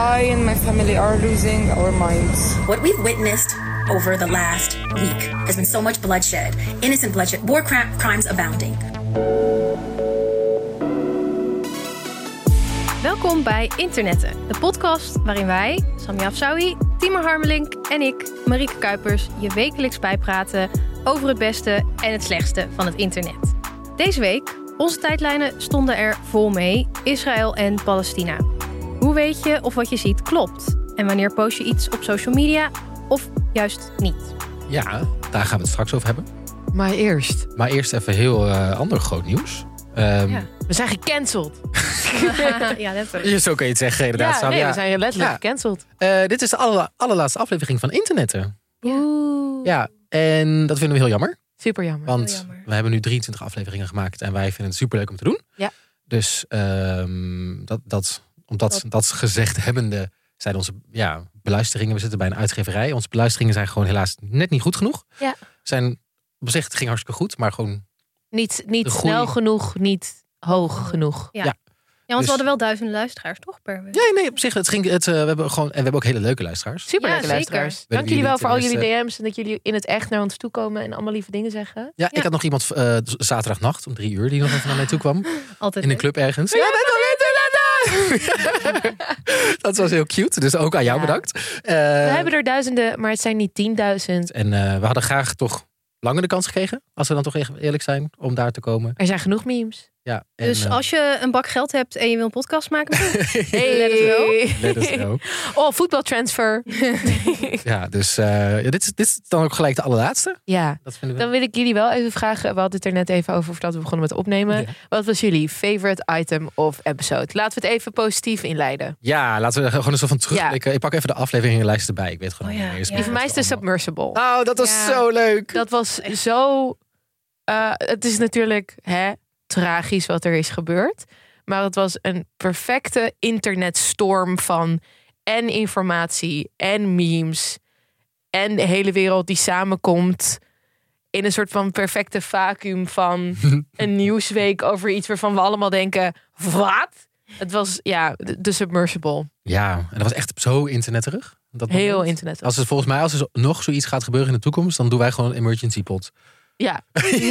I and my family are losing our minds. What we've witnessed over the last week has been so much bloodshed, innocent bloodshed, war cri- crimes abounding. Welkom bij Internetten, de podcast waarin wij, Samia Afsawi, Timo Harmelink en ik, Marieke Kuipers, je wekelijks bijpraten over het beste en het slechtste van het internet. Deze week, onze tijdlijnen stonden er vol mee, Israël en Palestina. Hoe weet je of wat je ziet klopt? En wanneer post je iets op social media of juist niet? Ja, daar gaan we het straks over hebben. Maar eerst, Maar eerst even heel eh, ander groot nieuws. Ehm, Ja. we zijn gecanceld. ja, letterlijk. ja, Zo kun je het zeggen, inderdaad. Ja, nee, Ja. we zijn letterlijk Ja. gecanceld. Eh, dit is de aller- allerlaatste aflevering van Internetten. Oeh. Ja, en dat vinden we heel jammer. Super jammer. Want jammer. we hebben nu 23 afleveringen gemaakt en wij vinden het superleuk om te doen. Ja. Dus ehm, dat, dat, omdat dat. dat gezegd hebbende zijn onze ja, beluisteringen. We zitten bij een uitgeverij. Onze beluisteringen zijn gewoon helaas net niet goed genoeg. Ja. Zijn, op zich het ging hartstikke goed, maar gewoon Niet, niet groei. snel genoeg, niet hoog genoeg. Ja, Ja. want Dus- we hadden wel duizenden luisteraars, toch? Per week? Ja, nee, op zich. Het ging, het, eh, we hebben gewoon, en we hebben ook hele leuke luisteraars. Super Ja, leuke luisteraars. Dank jullie jullie wel voor al jullie eerste- DM's en dat jullie in het echt naar ons toe komen en allemaal lieve dingen zeggen. Ja, Ja. ik had nog iemand eh, zaterdagnacht om drie uur die nog even naar mij toe kwam. Altijd In een leuk. club ergens. Ja, dat was heel cute. Dus ook aan jou Ja. bedankt. Eh, We hebben er duizenden, maar het zijn niet tienduizend. En eh, we hadden graag toch langer de kans gekregen. Als we dan toch echt eerlijk zijn om daar te komen. Er zijn genoeg memes. Ja, en, Dus eh, als je een bak geld hebt en je wil een podcast maken, Hey. let us know. let us know. Oh, voetbaltransfer. Ja, dus eh, ja, dit, is, dit is dan ook gelijk de allerlaatste. Ja, Dat vinden we. dan wil ik jullie wel even vragen. We hadden het er net even over voordat we begonnen met opnemen. Ja. Wat was jullie favorite item of episode? Laten we het even positief inleiden. Ja, laten we gewoon eens van terugblikken. Ik pak even de aflevingenlijst erbij. Ik weet gewoon Oh niet ja, ja. Die van mij is de submersible. Oh, dat was Ja. zo leuk. Dat was zo. eh, het is natuurlijk hè, tragisch wat er is gebeurd. Maar het was een perfecte internetstorm van en informatie en memes. En de hele wereld die samenkomt in een soort van perfecte vacuüm van een nieuwsweek over iets waarvan we allemaal denken: wat? Het was ja, de, submersible. Ja, en dat was echt zo internetterig. Dat Heel internet. Als het volgens mij, als er nog zoiets gaat gebeuren in de toekomst, dan doen wij gewoon een emergency pot. Ja,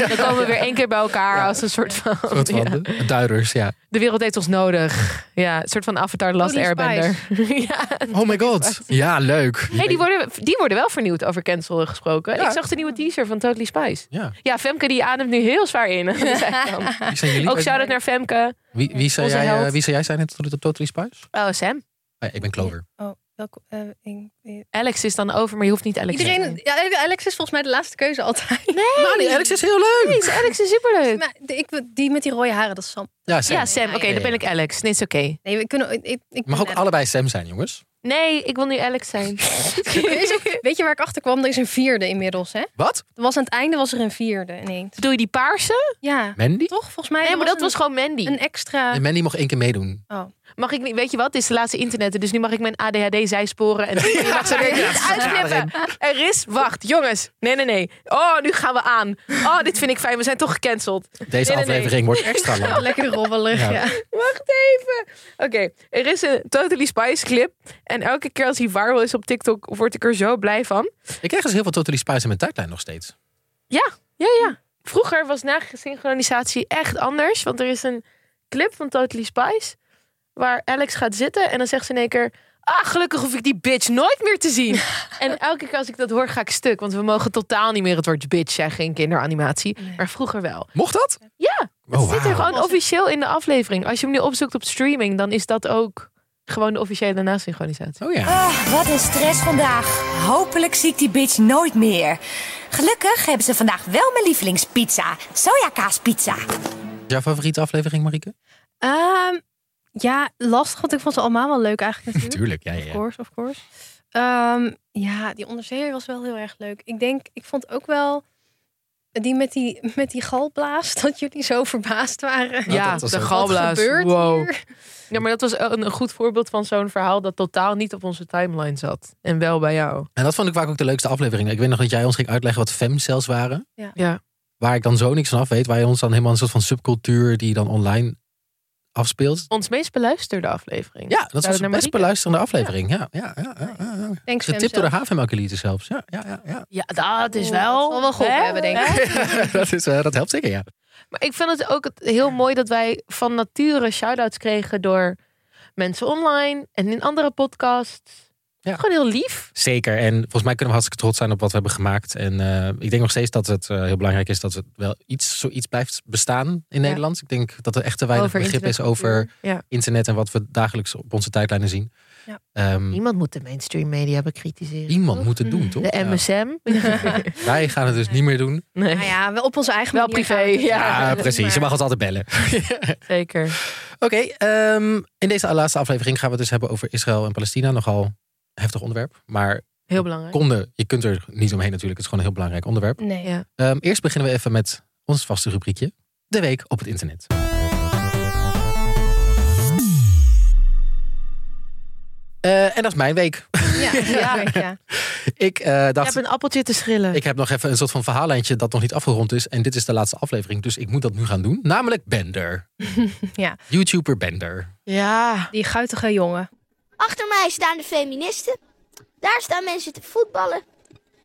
dan komen we weer één keer bij elkaar Ja. als een soort van. Een soort van ja. de- duiders, ja. De wereld heeft ons nodig. Ja, een soort van Avatar Last Airbender. ja. Oh my god. Ja, leuk. Hey, die, worden, die worden wel vernieuwd over cancelen gesproken. Ja. Ik zag de nieuwe teaser van Totally Spice. Ja, Ja, Femke die ademt nu heel zwaar in. zijn? Ook shout-out naar Femke. Wie, wie, zou jij, eh, held. wie zou jij zijn in Tot- Totally Spice? Oh, Sam. Oh ja, ik ben Clover. Oh, welke, eh, ik- Alex is dan over, maar je hoeft niet Alex te Iedereen, zijn. ja, Alex is volgens mij de laatste keuze altijd. Maar nee, Alex is heel leuk. Nee, Alex is superleuk. Maar de- ik, die met die rode haren, dat is Sam. Ja, Sam. Ja, Sam. Oké, Ja, dan ben ik Alex. Nee, is oké. Nee, we kunnen. Ik, Mag ook allebei Sam zijn, jongens. Nee, ik wil nu Alex zijn. Is ook- Weet je waar ik achter kwam? Er is een vierde inmiddels, hè? Wat? Er was aan het einde was er een vierde ineens. Doe je die paarse? Ja, Mandy? toch? Volgens mij. Nee, maar dat een- was gewoon Mandy. een extra. En Mandy mocht één keer meedoen. Oh. Mag ik niet, weet je wat? Dit is de laatste internet, dus nu mag ik mijn ADHD zijsporen en je mag ze er niet uitknippen. Er is, wacht, jongens. Nee, nee, nee. Oh, nu gaan we aan. Oh, dit vind ik fijn. We zijn toch gecanceld. Deze Nee, nee, nee. aflevering wordt extra lang. Lekker rommelig, Ja. ja. Wacht even. Oké, er is een Totally Spice clip. En elke keer als hij viral is op TikTok, word ik er zo blij van. Ik krijg dus heel veel Totally Spice in mijn tijdlijn nog steeds. Ja, ja, ja. Vroeger was nasynchronisatie echt anders. Want er is een clip van Totally Spice. Waar Alex gaat zitten en dan zegt ze in één keer... Ah, gelukkig hoef ik die bitch nooit meer te zien. en elke keer als ik dat hoor, ga ik stuk. Want we mogen totaal niet meer het woord bitch zeggen in kinderanimatie. Maar vroeger wel. Mocht dat? Ja, het Oh, zit er gewoon officieel in de aflevering. Als je hem nu opzoekt op streaming, dan is dat ook gewoon de officiële nasynchronisatie. Oh ja. Ah, wat een stress vandaag. Hopelijk zie ik die bitch nooit meer. Gelukkig hebben ze vandaag wel mijn lievelingspizza. Sojakaaspizza. Jouw favoriete aflevering, Marieke? Ehm, ja, lastig, want ik vond ze allemaal wel leuk eigenlijk natuurlijk. Tuurlijk, ja, ja. Of ja. course, of course. Ehm, ja, die onderzeeër was wel heel erg leuk. Ik denk, ik vond ook wel die met die, met die galblaas, dat jullie zo verbaasd waren. Ja, dat was de galblaas. Wat gebeurt Wow. hier? Ja, maar dat was een, een goed voorbeeld van zo'n verhaal dat totaal niet op onze timeline zat. En wel bij jou. En dat vond ik vaak ook de leukste aflevering. Ik weet nog dat jij ons ging uitleggen wat femcells waren. Ja. Waar ik dan zo niks van af weet. Waar je ons dan helemaal een soort van subcultuur die dan online afspeelt. Ons meest beluisterde aflevering. Ja, dat was Shout-out de best Marieke. beluisterende aflevering. Ja, ja, ja, ja, ja, ja. Thanks Getipt door de havenmelkelieten zelfs. Ja, ja, ja, ja. Ja, dat is Oeh, wel. dat wel hè? hebben, denk ik. dat, is, eh, dat helpt zeker, ja. Maar ik vind het ook heel mooi dat wij van nature shout-outs kregen door mensen online en in andere podcasts. Ja. Gewoon heel lief. Zeker. En volgens mij kunnen we hartstikke trots zijn op wat we hebben gemaakt. En eh, ik denk nog steeds dat het eh, heel belangrijk is dat het wel iets, zoiets blijft bestaan in Nederland. Ik denk dat er echt te weinig begrip is over Ja. internet en wat we dagelijks op onze tijdlijnen zien. Ja. Ehm, Iemand moet de mainstream media bekritiseren. iemand toch? moet het doen, toch? De Ja. MSM. Wij gaan het dus niet meer doen. nee, Nou ja, wel op onze eigen Wel manier privé, het ja. precies. Je mag ons altijd bellen. zeker. Oké, ehm, in deze laatste aflevering gaan we het dus hebben over Israël en Palestina. Nogal heftig onderwerp. Maar Heel belangrijk. konden, je kunt er niet omheen natuurlijk. Het is gewoon een heel belangrijk onderwerp. Nee. Ja. Ehm, eerst beginnen we even met ons vaste rubriekje. De week op het internet. Eh, en dat is mijn week. Ja, ja. ja. ik eh, dacht, hebt een appeltje te schillen. ik heb nog even een soort van verhaallijntje dat nog niet afgerond is. En dit is de laatste aflevering, dus ik moet dat nu gaan doen. Namelijk Bender. Ja. YouTuber Bender. Ja. Die guitige jongen. Achter mij staan de feministen. Daar staan mensen te voetballen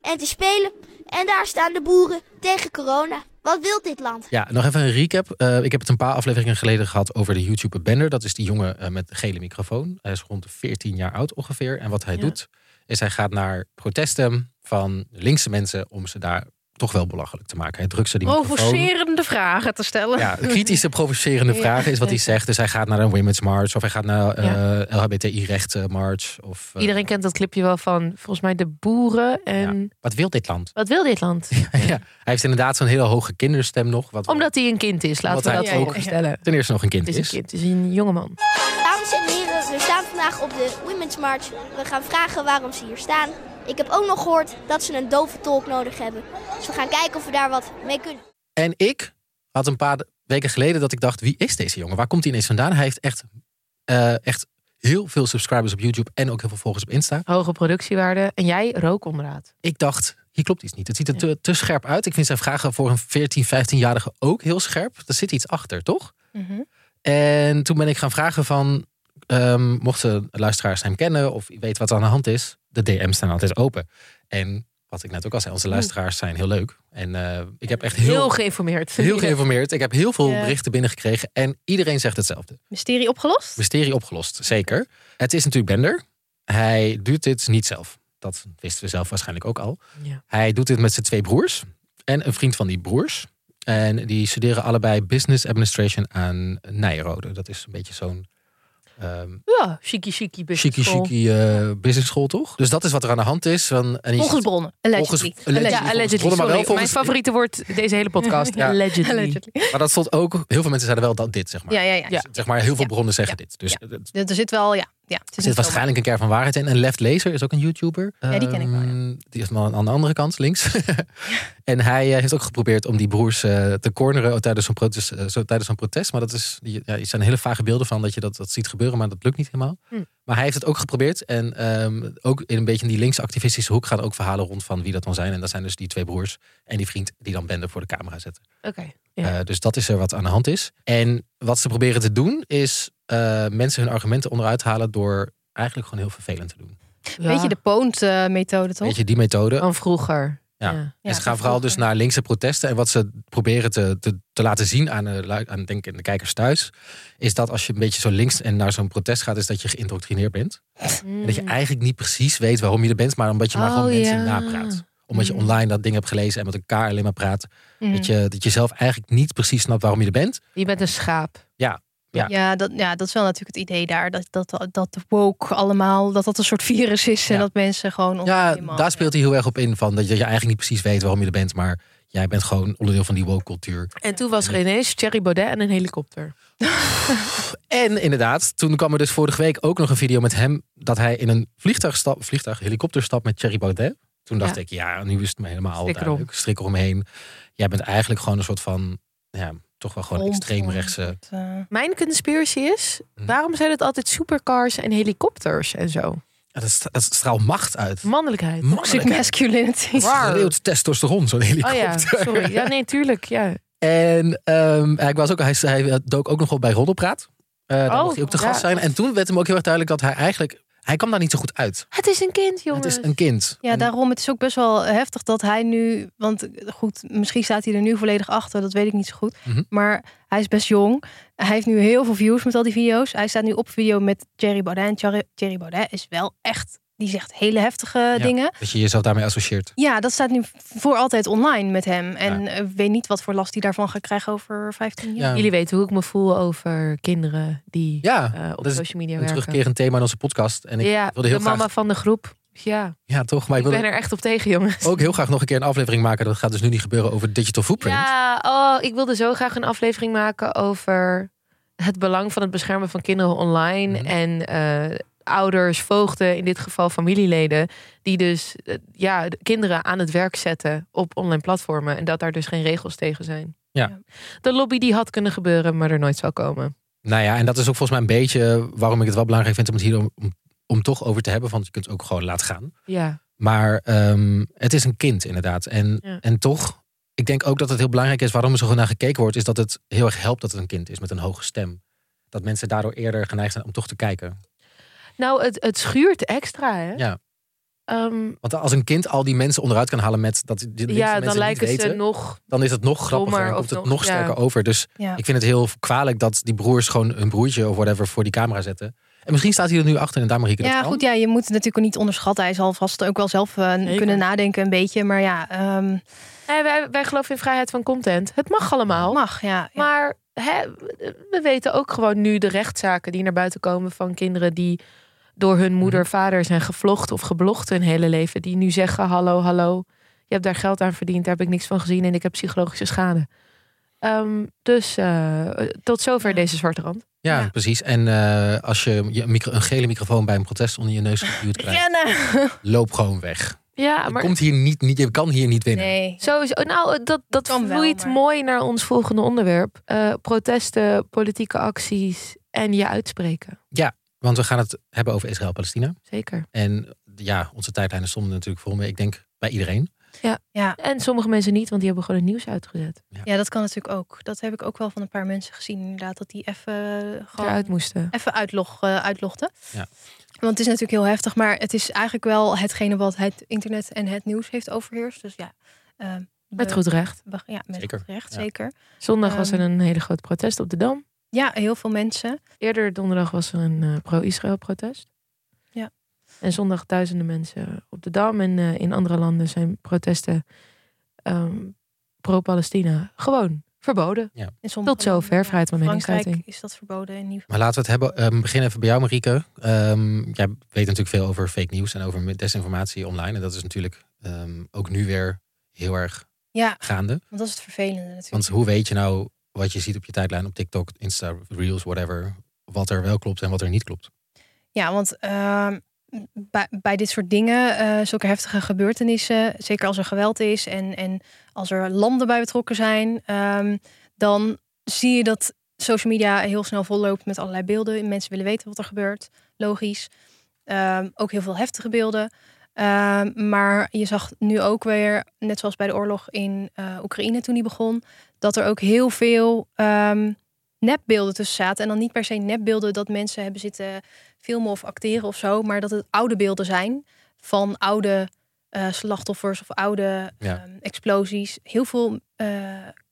en te spelen. En daar staan de boeren tegen corona. Wat wil dit land? Ja, nog even een recap. Eh, ik heb het een paar afleveringen geleden gehad over de YouTuber Bender. Dat is die jongen eh, met de gele microfoon. Hij is rond de 14 jaar oud ongeveer. En wat hij Ja. doet, is hij gaat naar protesten van linkse mensen om ze daar toch wel belachelijk te maken. Hij drukt ze die. Provocerende vragen te stellen. Ja, kritische, provocerende Ja, vragen is wat hij zegt. Dus hij gaat naar een Women's March of hij gaat naar eh Ja. LHBTI-rechten March. Of, eh, Iedereen kent dat clipje wel van volgens mij de boeren en Wat wil dit land? wat wil dit land? ja, hij heeft inderdaad zo'n hele hoge kinderstem nog. Wat Omdat hij een kind is, laten Omdat we dat ook- voorstellen. ten eerste nog een kind Het is een kind, het is een jongeman. Dames en heren, we staan vandaag op de Women's March. We gaan vragen waarom ze hier staan. Ik heb ook nog gehoord dat ze een dove tolk nodig hebben. Dus we gaan kijken of we daar wat mee kunnen. En ik had een paar weken geleden dat ik dacht, wie is deze jongen? Waar komt hij ineens vandaan? Hij heeft echt, eh, echt heel veel subscribers op YouTube en ook heel veel volgers op Insta. Hoge productiewaarde. En jij rookonderraad. Ik dacht, hier klopt iets niet. Het ziet er te, te scherp uit. Ik vind zijn vragen voor een 14, 15-jarige ook heel scherp. Er zit iets achter, toch? Mhm. En toen ben ik gaan vragen van, ehm, mochten luisteraars hem kennen of weten wat er aan de hand is, de DM's staan altijd open. En wat ik net ook al zei, onze luisteraars zijn heel leuk. En eh, ik heb echt Heel, heel, geïnformeerd. heel geïnformeerd. Ik heb heel veel Ja. berichten binnengekregen en iedereen zegt hetzelfde. Mysterie opgelost? Mysterie opgelost, zeker. Het is natuurlijk Bender. Hij doet dit niet zelf. Dat wisten we zelf waarschijnlijk ook al. Ja. Hij doet dit met zijn twee broers en een vriend van die broers. En die studeren allebei Business Administration aan Nijrode. Dat is een beetje zo'n ehm Ja, chiqui chiqui business chiqui school. chiqui eh business school, toch? Dus dat is wat er aan de hand is. Van, en Volgens bronnen. Allegedly. Volgens- allegedly. Ja, allegedly. bronnen, maar wel volgens- Mijn favoriete woord deze hele podcast. Ja. Allegedly. Allegedly. Maar dat stond ook, heel veel mensen zeiden wel dat dit, zeg maar. Ja, ja, ja. Ja. Zeg maar, heel veel Ja. bronnen zeggen Ja. dit. Dus Er zit wel, ja. Ja het zit waarschijnlijk een kern van waarheid in. En Left Laser is ook een YouTuber. Ja, die ken ik wel, ja. Ehm, Die is maar aan de andere kant, links. en hij eh, heeft ook geprobeerd om die broers eh, te corneren tijdens zo'n protest, eh, zo, tijdens zo'n protest. Maar dat is, ja, er zijn hele vage beelden van dat je dat, dat ziet gebeuren, maar dat lukt niet helemaal. Hm. Maar hij heeft het ook geprobeerd. En ehm, ook in een beetje in die linkse activistische hoek gaan ook verhalen rond van wie dat dan zijn. En dat zijn dus die twee broers en die vriend die dan Bender voor de camera zetten. Oké. Ja. Dus dat is er wat aan de hand is. En wat ze proberen te doen is eh, mensen hun argumenten onderuit halen door eigenlijk gewoon heel vervelend te doen. Weet je de Poont-methode toch? Weet je, die methode. Van vroeger. Ja. En ze gaan vooral dus naar linkse protesten. En wat ze proberen te, te, te laten zien aan, de, aan denk ik, de kijkers thuis... is dat als je een beetje zo links en naar zo'n protest gaat... is dat je geïndoctrineerd bent. En dat je eigenlijk niet precies weet waarom je er bent... maar omdat je maar Mm. Oh, gewoon mensen ja. napraat. Omdat je Mm. online dat ding hebt gelezen en met elkaar alleen maar praat. Dat, je, dat je zelf eigenlijk niet precies snapt waarom je er bent. Je bent een schaap. Ja. Ja, dat, ja, dat is wel natuurlijk het idee daar. Dat, dat, dat de woke allemaal, dat dat een soort virus is. En Ja. dat mensen gewoon... Ja, daar speelt hij heel erg op in. Van dat je eigenlijk niet precies weet waarom je er bent... maar jij bent gewoon onderdeel van die woke cultuur. En toen was er ineens Thierry Baudet en een helikopter. En inderdaad, toen kwam er dus vorige week ook nog een video met hem... dat hij in een vliegtuig, stap, vliegtuig helikopter stapt met Thierry Baudet. Toen dacht Ja. ik, ja, nu is het me helemaal Strik duidelijk. Strik eromheen. Jij bent eigenlijk gewoon een soort van... Ja, toch wel gewoon extreemrechtse... eh, Mijn conspiracy is, Hm. waarom zijn het altijd supercars en helikopters en zo? Ja, dat, st- dat straalt macht uit. Mannelijkheid. Toxic masculinity. Waar? Schreeuwt testosteron, zo'n Oh helikopter. ja, sorry. Ja, nee, tuurlijk. Ja. En ehm, hij, was ook, hij, hij dook ook nog op bij Roddelpraat. Eh daar Oh, mocht hij ook te gast ja. zijn. En toen werd hem ook heel erg duidelijk dat hij eigenlijk... Hij kwam daar niet zo goed uit. Het is een kind, jongens. Het is een kind. Ja, En- daarom. Het is ook best wel heftig dat hij nu. Want goed, misschien staat hij er nu volledig achter. Dat weet ik niet zo goed. Mhm. Maar hij is best jong. Hij heeft nu heel veel views met al die video's. Hij staat nu op video met Thierry Baudet. En Thierry, Thierry Baudet is wel echt. Die zegt hele heftige Ja, dingen. Dat je jezelf daarmee associeert. Ja, dat staat nu voor altijd online met hem. En eh, weet niet wat voor last hij daarvan gaat krijgen over 15 jaar. Ja. Jullie weten hoe ik me voel over kinderen die Ja, eh, op social media een werken. terugkerend thema in onze podcast. En ik ja, wilde heel de graag... mama van de groep. Ja, Ja, toch? Maar ik ik ben er echt op tegen, jongens. ook heel graag nog een keer een aflevering maken. Dat gaat dus nu niet gebeuren over digital footprint. Ja, oh, ik wilde zo graag een aflevering maken over het belang van het beschermen van kinderen online. Mhm. En eh, ouders, voogden, in dit geval familieleden, die dus eh, ja, de kinderen aan het werk zetten op online platformen. En dat daar dus geen regels tegen zijn. Ja. De lobby die had kunnen gebeuren, maar er nooit zal komen. Nou ja, en dat is ook volgens mij een beetje waarom ik het wel belangrijk vind om het hier om, om, toch over te hebben. Want je kunt het ook gewoon laten gaan. Ja, Maar ehm, het is een kind inderdaad. En, Ja. en toch, ik denk ook dat het heel belangrijk is waarom er zo goed naar gekeken wordt. Is dat het heel erg helpt dat het een kind is met een hoge stem. Dat mensen daardoor eerder geneigd zijn om toch te kijken. Nou, het, het schuurt extra, hè? Ja. Ehm, Want als een kind al die mensen onderuit kan halen met dat die ja, mensen dan niet lijken weten, ze nog. dan is het nog grappiger en of komt het nog- nog ja. sterker over. Dus Ja. ik vind het heel kwalijk dat die broers gewoon hun broertje of whatever voor die camera zetten. En misschien staat hij er nu achter en daar Marieke dat Ja, goed. Ja, je moet het natuurlijk ook niet onderschatten. Hij zal vast ook wel zelf eh, kunnen nadenken een beetje. Maar ja, ehm, wij, wij geloven in vrijheid van content. Het mag allemaal. mag. Ja, ja. Maar hè, we weten ook gewoon nu de rechtszaken die naar buiten komen van kinderen die door hun moeder, Mhm. vader zijn gevlogd of geblogd hun hele leven. Die nu zeggen: Hallo, hallo, je hebt daar geld aan verdiend, daar heb ik niks van gezien en ik heb psychologische schade. Ehm, dus eh, tot zover deze zwarte rand. Ja, Ja. precies. En eh, als je je een, micro, een gele microfoon bij een protest onder je neus geduwd krijgt, Rennen! loop gewoon weg. Ja, Je, maar komt hier niet, niet, je kan hier niet winnen. Nee. sowieso. Nou, dat, dat wel, vloeit maar- mooi naar ons volgende onderwerp: Eh, protesten, politieke acties en je uitspreken. Want we gaan het hebben over Israël-Palestina. Zeker. En ja, onze tijdlijnen stonden natuurlijk vol mee. Ik denk bij iedereen. Ja. En sommige mensen niet, want die hebben gewoon het nieuws uitgezet. ja, dat kan natuurlijk ook. Dat heb ik ook wel van een paar mensen gezien. Inderdaad, dat die even eh, gewoon Eruit moesten. even uitlog, eh, uitlogden. Ja. Want het is natuurlijk heel heftig, maar het is eigenlijk wel hetgene wat het internet en het nieuws heeft overheerst. Dus ja, ehm, Met goed recht. ja, met Zeker. goed recht, Ja. zeker. Zondag was er Ehm. een hele grote protest op de Dam. Ja, heel veel mensen. Eerder donderdag was er een eh, pro-Israël protest. Ja. En zondag duizenden mensen op de Dam. En eh, in andere landen zijn protesten ehm, pro-Palestina gewoon verboden. In sommige Tot zover, vrijheid van Frankrijk meningsuiting. is dat verboden in ieder geval. Maar laten we het hebben. ehm begin even bij jou, Marieke. Ehm, jij weet natuurlijk veel over fake nieuws en over desinformatie online. En dat is natuurlijk ehm, ook nu weer heel erg Ja, gaande. want dat is het vervelende natuurlijk. Want hoe weet je nou wat je ziet op je tijdlijn op TikTok, Insta, Reels, whatever. Wat er wel klopt en wat er niet klopt. Ja, want ehm, bij, bij dit soort dingen, eh, zulke heftige gebeurtenissen, zeker als er geweld is en, en als er landen bij betrokken zijn, ehm, dan zie je dat social media heel snel volloopt met allerlei beelden. Mensen willen weten wat er gebeurt, logisch. Ehm, ook heel veel heftige beelden. Maar je zag nu ook weer, net zoals bij de oorlog in eh, Oekraïne toen die begon, dat er ook heel veel ehm, nepbeelden tussen zaten. En dan niet per se nepbeelden dat mensen hebben zitten filmen of acteren of zo, maar dat het oude beelden zijn van oude eh, slachtoffers of oude Ja. ehm, explosies. Heel veel eh,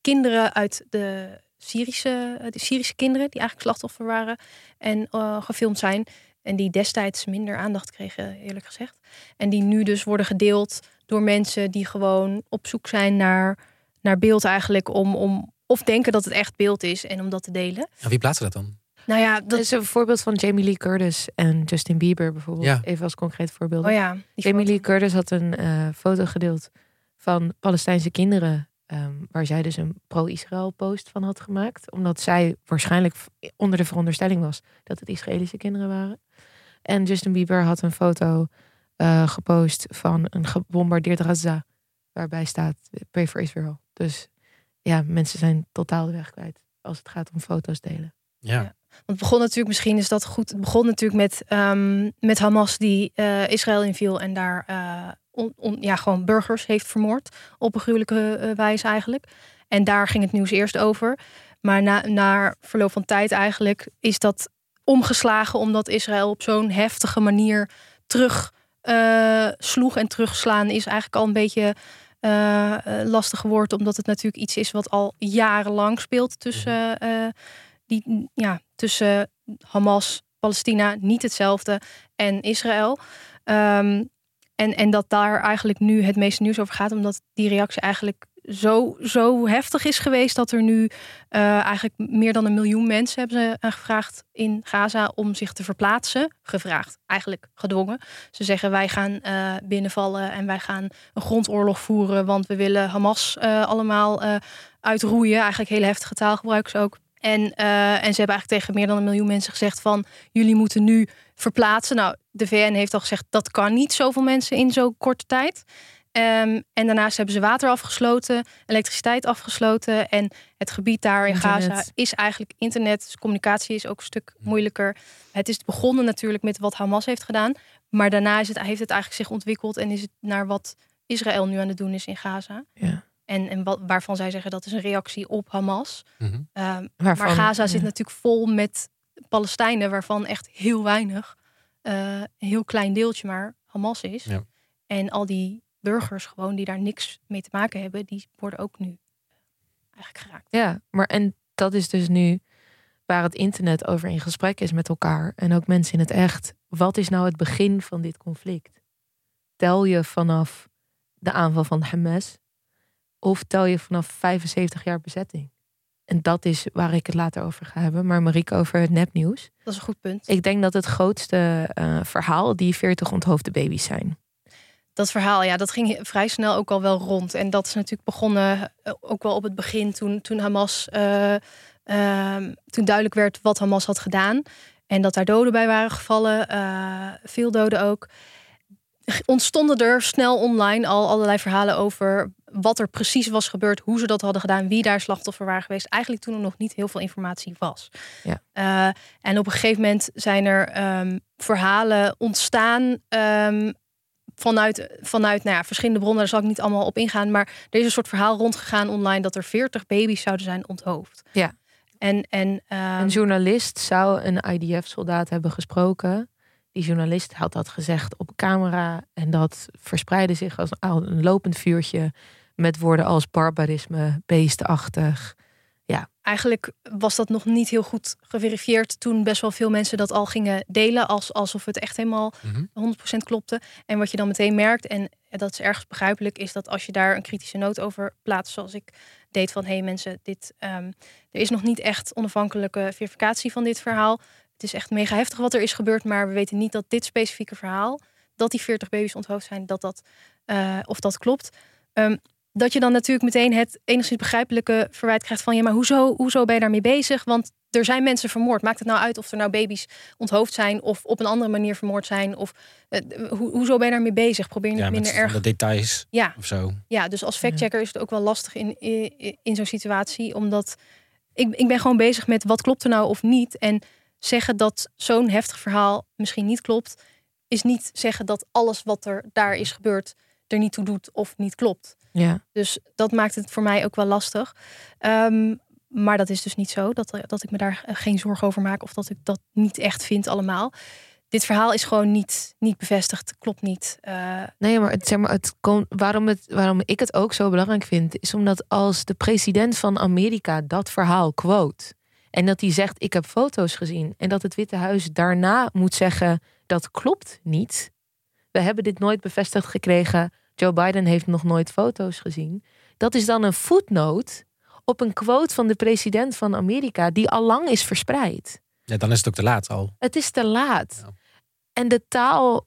kinderen uit de Syrische, de Syrische kinderen die eigenlijk slachtoffer waren en eh, gefilmd zijn. En die destijds minder aandacht kregen, eerlijk gezegd. En die nu dus worden gedeeld door mensen die gewoon op zoek zijn naar, naar beeld eigenlijk om, om of denken dat het echt beeld is en om dat te delen. En wie plaatst dat dan? Nou ja, Dat is een voorbeeld van Jamie Lee Curtis en Justin Bieber bijvoorbeeld. Ja. Even als concreet voorbeeld. Oh ja, Jamie foto. Lee Curtis had een eh, foto gedeeld van Palestijnse kinderen. ehm, waar zij dus een pro-Israël post van had gemaakt. Omdat zij waarschijnlijk onder de veronderstelling was dat het Israëlische kinderen waren. En Justin Bieber had een foto eh, gepost van een gebombardeerd Gaza. Waarbij staat Pray for Israel. Dus ja, mensen zijn totaal de weg kwijt als het gaat om foto's delen. Ja. Ja. Want het begon natuurlijk, misschien is dat goed. Het begon natuurlijk met, ehm, met Hamas die eh, Israël inviel en daar eh, on- on- ja, gewoon burgers heeft vermoord. Op een gruwelijke eh, wijze eigenlijk. En daar ging het nieuws eerst over. Maar na, na verloop van tijd eigenlijk is dat omgeslagen omdat Israël op zo'n heftige manier terug eh, sloeg. En terugslaan is eigenlijk al een beetje eh, lastig geworden, omdat het natuurlijk iets is wat al jarenlang speelt tussen, eh, die, ja, tussen Hamas, Palestina, niet hetzelfde, en Israël. Ehm, en, en dat daar eigenlijk nu het meeste nieuws over gaat, omdat die reactie eigenlijk zo, zo heftig is geweest dat er nu eh, eigenlijk meer dan een miljoen mensen hebben ze eh, gevraagd in Gaza om zich te verplaatsen. Gevraagd, eigenlijk gedwongen. Ze zeggen wij gaan eh, binnenvallen en wij gaan een grondoorlog voeren, want we willen Hamas allemaal uitroeien. Eigenlijk hele heftige taal gebruiken ze ook. En, en ze hebben eigenlijk tegen meer dan een miljoen mensen gezegd van jullie moeten nu verplaatsen. Nou, de VN heeft al gezegd dat kan niet zoveel mensen in zo'n korte tijd. Ehm, en daarnaast hebben ze water afgesloten, elektriciteit afgesloten. En het gebied daar in Internet. Gaza is eigenlijk internet. Dus communicatie is ook een stuk moeilijker. Het is begonnen natuurlijk met wat Hamas heeft gedaan. Maar daarna is het, heeft het eigenlijk zich ontwikkeld en is het naar wat Israël nu aan het doen is in Gaza. Ja. En, en wat, waarvan zij zeggen dat is een reactie op Hamas. Ehm, Waarvan- maar Gaza zit natuurlijk vol met Palestijnen, waarvan echt heel weinig, eh, een heel klein deeltje maar Hamas is. Ja. En al die burgers gewoon die daar niks mee te maken hebben, die worden ook nu eigenlijk geraakt. Ja, maar en dat is dus nu waar het internet over in gesprek is met elkaar. En ook mensen in het echt. Wat is nou het begin van dit conflict? Tel je vanaf de aanval van Hamas? Of tel je vanaf 75 jaar bezetting? En dat is waar ik het later over ga hebben. Maar Marieke over het nepnieuws. Dat is een goed punt. Ik denk dat het grootste eh, verhaal die 40 onthoofde baby's zijn. Dat verhaal, ja, dat ging vrij snel ook al wel rond. En dat is natuurlijk begonnen eh, ook wel op het begin toen, toen Hamas, eh, ehm, toen duidelijk werd wat Hamas had gedaan. En dat daar doden bij waren gevallen, eh, veel doden ook. Ontstonden er snel online al allerlei verhalen over wat er precies was gebeurd, hoe ze dat hadden gedaan, wie daar slachtoffer waren geweest. Eigenlijk toen er nog niet heel veel informatie was. Ja. En op een gegeven moment zijn er ehm, verhalen ontstaan ehm, vanuit, vanuit nou ja, verschillende bronnen, daar zal ik niet allemaal op ingaan. Maar er is een soort verhaal rondgegaan online dat er 40 baby's zouden zijn onthoofd. Ja. En, en, ehm, Een journalist zou een IDF-soldaat hebben gesproken. Die journalist had dat gezegd op camera. En dat verspreidde zich als een lopend vuurtje. Met woorden als barbarisme, beestachtig. Eigenlijk was dat nog niet heel goed geverifieerd toen best wel veel mensen dat al gingen delen. Als, alsof het echt helemaal Mhm. 100% klopte. En wat je dan meteen merkt, en dat is ergens begrijpelijk, is dat als je daar een kritische noot over plaatst, zoals ik deed van hé hey mensen, dit, ehm, er is nog niet echt onafhankelijke verificatie van dit verhaal. Het is echt mega heftig wat er is gebeurd, maar we weten niet dat dit specifieke verhaal, dat die 40 baby's onthoofd zijn, dat dat, eh, of dat klopt. Ehm, dat je dan natuurlijk meteen het enigszins begrijpelijke verwijt krijgt van ja, maar hoezo, hoezo ben je daarmee bezig? Want er zijn mensen vermoord. Maakt het nou uit of er nou baby's onthoofd zijn of op een andere manier vermoord zijn? Of eh, ho- hoezo ben je daarmee bezig? Probeer je niet Ja, met minder van erg. de details Ja, of zo. ja, dus als factchecker is het ook wel lastig in, in, in zo'n situatie. Omdat ik, ik ben gewoon bezig met wat klopt er nou of niet. En zeggen dat zo'n heftig verhaal misschien niet klopt, is niet zeggen dat alles wat er daar is gebeurd er niet toe doet of niet klopt. Ja. Dus dat maakt het voor mij ook wel lastig. Ehm, maar dat is dus niet zo dat, dat ik me daar geen zorgen over maak of dat ik dat niet echt vind allemaal. Dit verhaal is gewoon niet, niet bevestigd, klopt niet. Eh, Nee, maar, het, zeg maar het kon, waarom, het, waarom ik het ook zo belangrijk vind, is omdat als de president van Amerika dat verhaal quote. En dat hij zegt: Ik heb foto's gezien. En dat het Witte Huis daarna moet zeggen: Dat klopt niet. We hebben dit nooit bevestigd gekregen. Joe Biden heeft nog nooit foto's gezien. Dat is dan een footnote op een quote van de president van Amerika, die al lang is verspreid. Ja, dan is het ook te laat al. Het is te laat. Ja. En de taal.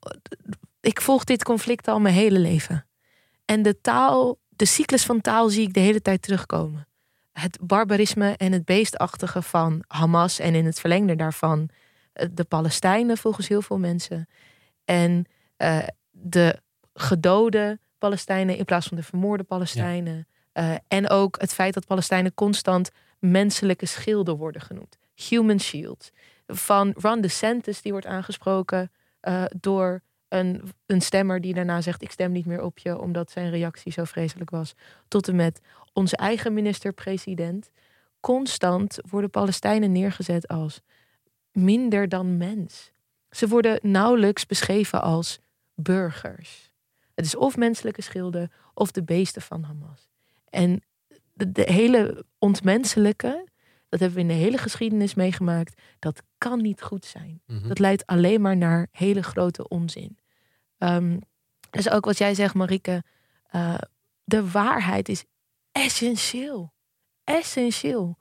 Ik volg dit conflict al mijn hele leven. En de taal, de cyclus van taal zie ik de hele tijd terugkomen. Het barbarisme en het beestachtige van Hamas en in het verlengde daarvan eh, de Palestijnen, volgens heel veel mensen. En eh, de gedode Palestijnen in plaats van de vermoorde Palestijnen. Eh, en ook het feit dat Palestijnen constant menselijke schilden worden genoemd. Human shields van Ron DeSantis, die wordt aangesproken eh, door een, een stemmer die daarna zegt: Ik stem niet meer op je, omdat zijn reactie zo vreselijk was. Tot en met onze eigen minister-president constant worden Palestijnen neergezet als minder dan mens. Ze worden nauwelijks beschreven als burgers. Het is of menselijke schilden of de beesten van Hamas. En de, de hele ontmenselijke, dat hebben we in de hele geschiedenis meegemaakt, dat kan niet goed zijn. Mhm. Dat leidt alleen maar naar hele grote onzin. Ehm dus ook wat jij zegt, Marike, eh, de waarheid is essentieel. Essentieel.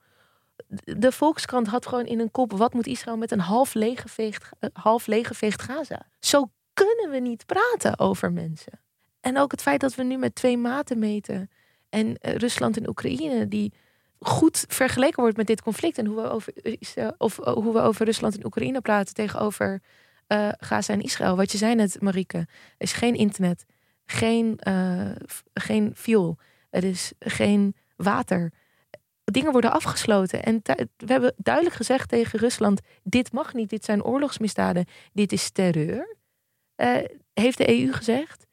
De Volkskrant had gewoon in een kop: wat moet Israël met een half leeggeveegd, eh, half leeggeveegd Gaza? Zo kunnen we niet praten over mensen. En ook het feit dat we nu met twee maten meten. En eh, Rusland en Oekraïne, die goed vergeleken wordt met dit conflict. En hoe we over, Israël- of, eh, hoe we over Rusland en Oekraïne praten tegenover eh, Gaza en Israël. Wat je zei net, Marieke. Is geen internet, geen, eh, f- geen fuel, er is geen water. Dingen worden afgesloten. En we hebben duidelijk gezegd tegen Rusland: dit mag niet, dit zijn oorlogsmisdaden, dit is terreur. Eh, heeft de EU gezegd.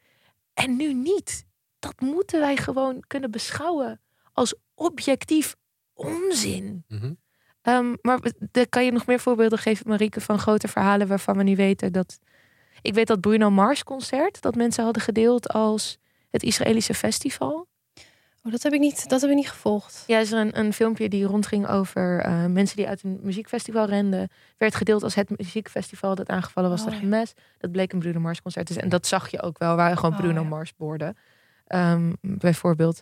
En nu niet. Dat moeten wij gewoon kunnen beschouwen als objectief onzin. Mhm. Ehm, maar de, kan je nog meer voorbeelden geven, Marieke, van grote verhalen waarvan we nu weten dat. Ik weet dat Bruno Mars concert, dat mensen hadden gedeeld als het Israëlische festival. Oh, dat heb ik niet, dat heb ik niet gevolgd. Ja, is er een, een filmpje die rondging over eh, mensen die uit een muziekfestival renden. Werd gedeeld als het muziekfestival dat aangevallen was Oh, door ja. Hamas. Dat bleek een Bruno Mars concert te zijn. En dat zag je ook wel, waren gewoon Oh, Bruno ja. Mars borden. Ehm, bijvoorbeeld.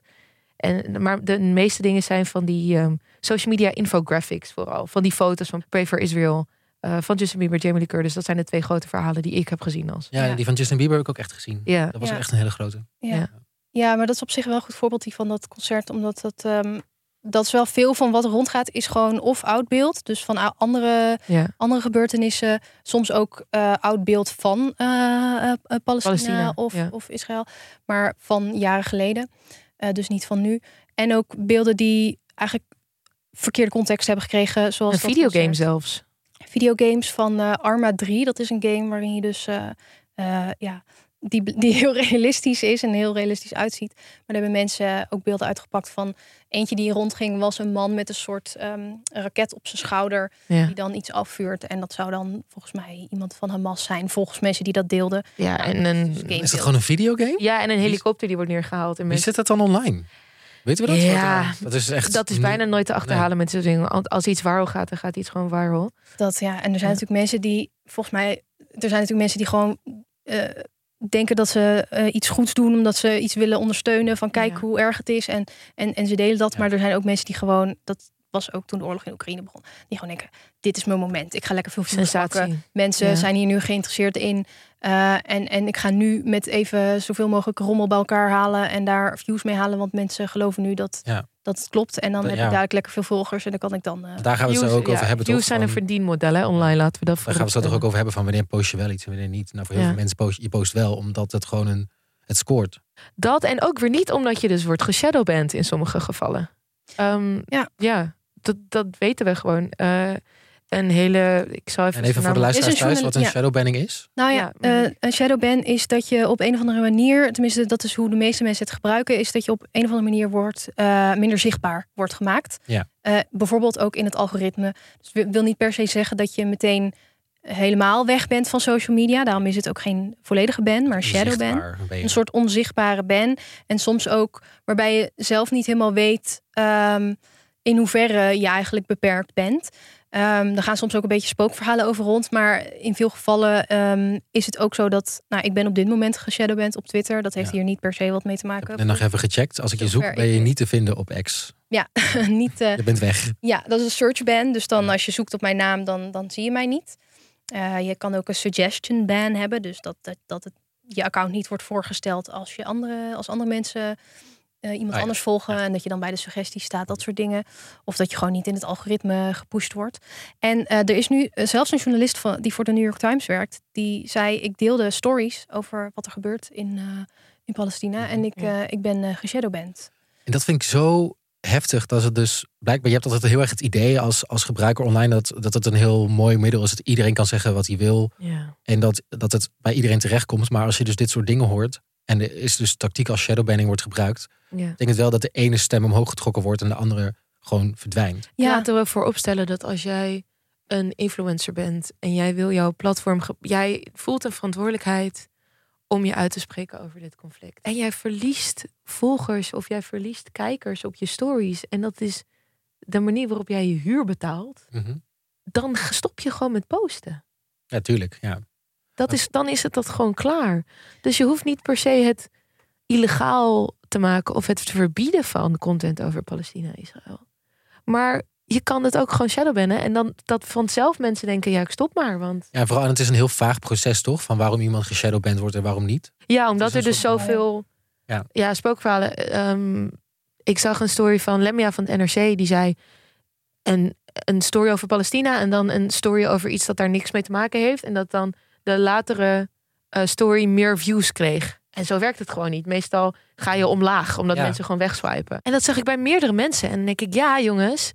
En, maar de meeste dingen zijn van die ehm, social media infographics vooral. Van die foto's van Pray for Israel. eh, van Justin Bieber, Jamie Lee Curtis. Dat zijn de twee grote verhalen die ik heb gezien als. Ja, Ja. die van Justin Bieber heb ik ook echt gezien. Ja, Dat was Ja. echt een hele grote. Ja. Ja. maar dat is op zich wel een goed voorbeeld die van dat concert. Omdat dat, ehm, dat is wel veel van wat rondgaat, is gewoon of oud beeld. Dus van andere, ja. andere gebeurtenissen. Soms ook eh, oud beeld van eh, eh, Palestina, Palestina, of, ja. of Israël. Maar van jaren geleden. Dus niet van nu. En ook beelden die eigenlijk verkeerde context hebben gekregen. Zoals Een videogame concert. zelfs. videogames van Arma 3. Dat is een game waarin je dus ja, die, die heel realistisch is en heel realistisch uitziet. Maar daar hebben mensen ook beelden uitgepakt van eentje die rondging was een man met een soort ehm, raket op zijn schouder Ja. die dan iets afvuurt en dat zou dan volgens mij iemand van Hamas zijn volgens mensen die dat deelden. Ja, Nou, en een, dus. Is dat gewoon een videogame? ja, en een helikopter die wordt neergehaald. En Wie mensen zit dat dan online? Weten we dat? Ja, dat is echt. Dat is bijna nooit te achterhalen met zo'n dingen. Want Als iets viral gaat, dan gaat iets gewoon viral. Dat ja, en er zijn Ja. natuurlijk mensen die volgens mij, er zijn natuurlijk mensen die gewoon eh, denken dat ze eh, iets goeds doen omdat ze iets willen ondersteunen van kijk Ja. hoe erg het is en, en, en ze delen dat. Ja. Maar er zijn ook mensen die gewoon, dat was ook toen de oorlog in Oekraïne begon, die gewoon denken dit is mijn moment, ik ga lekker veel. Sensatie. Mensen Ja. zijn hier nu geïnteresseerd in eh, en, en ik ga nu met even zoveel mogelijk rommel bij elkaar halen en daar views mee halen, want mensen geloven nu dat, Ja. dat het klopt en dan Ja. heb ik dadelijk lekker veel volgers en dan kan ik dan... eh, Daar gaan we het Views- zo ook ja, over hebben. Views toch? zijn een verdienmodel hè, online. Laten we dat Daar gaan we het zo toch ook over hebben van wanneer post je wel iets en wanneer niet. Nou, voor heel Ja. veel mensen post je post wel, omdat het gewoon een. Het scoort. Dat en ook weer niet omdat je dus wordt geshadowband in sommige gevallen. Ehm, Ja. ja dat, dat weten we gewoon. Eh, een hele, ik zal even, En even voor de luisteraars Is een thuis, wat een ja. shadowbanning is. Nou ja, eh, een shadowban is dat je op een of andere manier, tenminste dat is hoe de meeste mensen het gebruiken, is dat je op een of andere manier wordt eh, minder zichtbaar wordt gemaakt. Ja. Eh, bijvoorbeeld ook in het algoritme. Dus wil, wil niet per se zeggen dat je meteen helemaal weg bent van social media. Daarom is het ook geen volledige ban, maar een shadowban. Een soort onzichtbare ban. En soms ook waarbij je zelf niet helemaal weet ehm, in hoeverre je eigenlijk beperkt bent. Ehm er gaan soms ook een beetje spookverhalen over rond. Maar in veel gevallen ehm, is het ook zo dat... Nou, ik ben op dit moment geshadowband op Twitter. Dat heeft Ja. hier niet per se wat mee te maken. net nog even gecheckt. Als ik je zoek, ben je niet te vinden op X. Ja, niet, eh, Je bent weg. ja, dat is een search ban. Dus dan Ja. als je zoekt op mijn naam, dan, dan zie je mij niet. Eh, je kan ook een suggestion ban hebben. Dus dat, dat, dat het, je account niet wordt voorgesteld als, je andere, als andere mensen eh, iemand Ah ja, anders volgen. ja. En dat je dan bij de suggesties staat, dat soort dingen. Of dat je gewoon niet in het algoritme gepusht wordt. En eh, er is nu eh, zelfs een journalist van, die voor de New York Times werkt. Die zei, ik deelde stories over wat er gebeurt in, eh, in Palestina. Mhm. En ik, Ja. eh, ik ben eh geshadowband. En dat vind ik zo heftig dat het dus blijkbaar, je hebt altijd heel erg het idee als, als gebruiker online dat, dat het een heel mooi middel is. Dat iedereen kan zeggen wat hij wil. Ja. En dat, dat het bij iedereen terechtkomt. Maar als je dus dit soort dingen hoort. En er is dus tactiek als shadowbanning wordt gebruikt. Ja. betekent wel dat de ene stem omhoog getrokken wordt en de andere gewoon verdwijnt. Ja. Laten we voorop stellen dat als jij een influencer bent en jij wil jouw platform, jij voelt een verantwoordelijkheid om je uit te spreken over dit conflict. En jij verliest volgers of jij verliest kijkers op je stories. En dat is de manier waarop jij je huur betaalt. Mhm. Dan stop je gewoon met posten. Ja, tuurlijk. Ja. Dat is, dan is het dat gewoon klaar. Dus je hoeft niet per se het illegaal te maken of het te verbieden van content over Palestina en Israël. Maar je kan het ook gewoon shadowbannen en dan dat vanzelf mensen denken, ja, ik stop maar. Want ja, vooral, en het is een heel vaag proces, toch? Van waarom iemand geshadowband wordt en waarom niet. ja, omdat er dus zoveel Ja. ja, spookverhalen. Ehm, ik zag een story van Lemia van het NRC die zei een, een story over Palestina en dan een story over iets dat daar niks mee te maken heeft en dat dan de latere eh, story meer views kreeg. En zo werkt het gewoon niet. Meestal ga je omlaag, omdat Ja. mensen gewoon wegswipen. En dat zag ik bij meerdere mensen. En dan denk ik, ja jongens,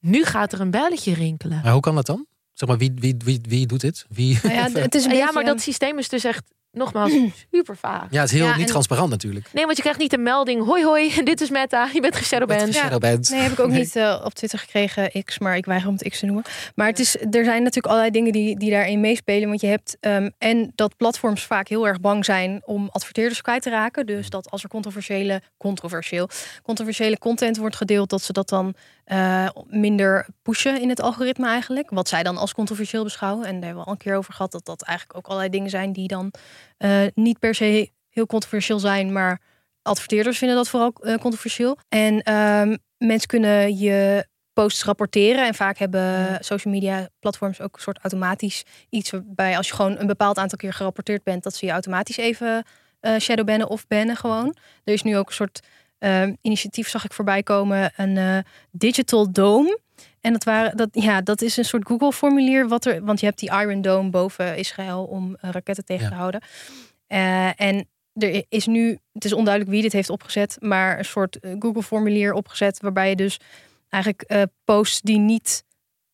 nu gaat er een belletje rinkelen. Maar hoe kan dat dan? Zeg maar, wie, wie, wie, wie doet dit? Wie... Nou ja, het is een ja, maar dat systeem is dus echt, nogmaals, super vaag. Ja, het is heel Ja, niet en- transparant natuurlijk. Nee, want je krijgt niet een melding. Hoi hoi, dit is Meta, je bent geshadowband. Ja. Shadowband. Nee, heb ik ook niet eh, op Twitter gekregen, X, maar ik weiger om het X te noemen. Maar het is, er zijn natuurlijk allerlei dingen die, die daarin meespelen. Want je hebt ehm, en dat platforms vaak heel erg bang zijn om adverteerders kwijt te raken. Dus dat als er controversiële, controversieel, controversiële content wordt gedeeld, dat ze dat dan eh, minder pushen in het algoritme eigenlijk. Wat zij dan als controversieel beschouwen. En daar hebben we al een keer over gehad dat dat eigenlijk ook allerlei dingen zijn die dan eh, niet per se heel controversieel zijn, maar adverteerders vinden dat vooral eh, controversieel. En ehm, mensen kunnen je posts rapporteren. En vaak hebben social media platforms ook een soort automatisch iets waarbij als je gewoon een bepaald aantal keer gerapporteerd bent, dat ze je automatisch even eh shadowbannen of bannen gewoon. Er is nu ook een soort initiatief, zag ik voorbij komen, een eh, digital dome. En dat, waren, dat, ja, dat is een soort Google-formulier. Wat er, want je hebt die Iron Dome boven Israël om eh, raketten tegen Ja. te houden. Eh, en er is nu, het is onduidelijk wie dit heeft opgezet, maar een soort Google-formulier opgezet. Waarbij je dus eigenlijk eh, posts die niet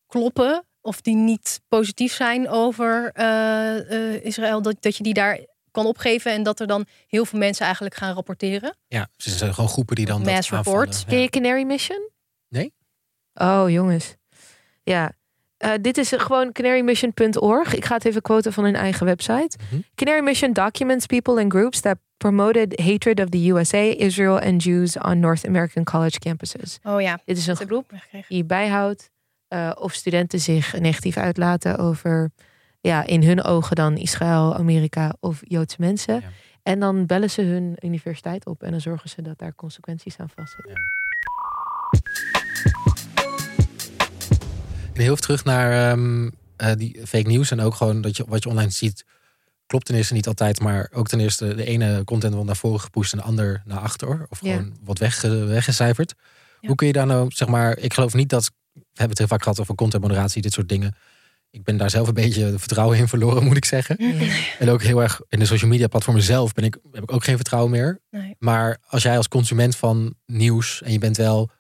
kloppen of die niet positief zijn over Israël, dat, dat je die daar kan opgeven en dat er dan heel veel mensen eigenlijk gaan rapporteren. Ja, ze zijn gewoon groepen die dan Mass dat report. aanvallen. Ken je Canary Mission? Nee. Oh, jongens. Ja. Eh, dit is gewoon canarymission.org. Ik ga het even quoten van hun eigen website. Mhm. Canary Mission documents people and groups that promoted hatred of the USA, Israel and Jews on North American college campuses. Oh ja, Dit is een groep die bijhoudt eh, of studenten zich negatief uitlaten over, ja, in hun ogen dan Israël, Amerika of Joodse mensen. Ja. En dan bellen ze hun universiteit op en dan zorgen ze dat daar consequenties aan vastzitten. En heel even terug naar ehm, eh, die fake news. En ook gewoon dat je, wat je online ziet. Klopt ten eerste niet altijd. Maar ook ten eerste de ene content wordt naar voren gepusht. En de ander naar achter. Of Ja. gewoon wat wegge, weggecijferd. Ja. Hoe kun je daar nou, zeg maar. Ik geloof niet dat. We hebben het heel vaak gehad over contentmoderatie. Dit soort dingen. Ik ben daar zelf een beetje vertrouwen in verloren, moet ik zeggen. En ook heel erg in de social media platformen zelf ben ik, heb ik ook geen vertrouwen meer. Nee. Maar als jij als consument van nieuws en je bent wel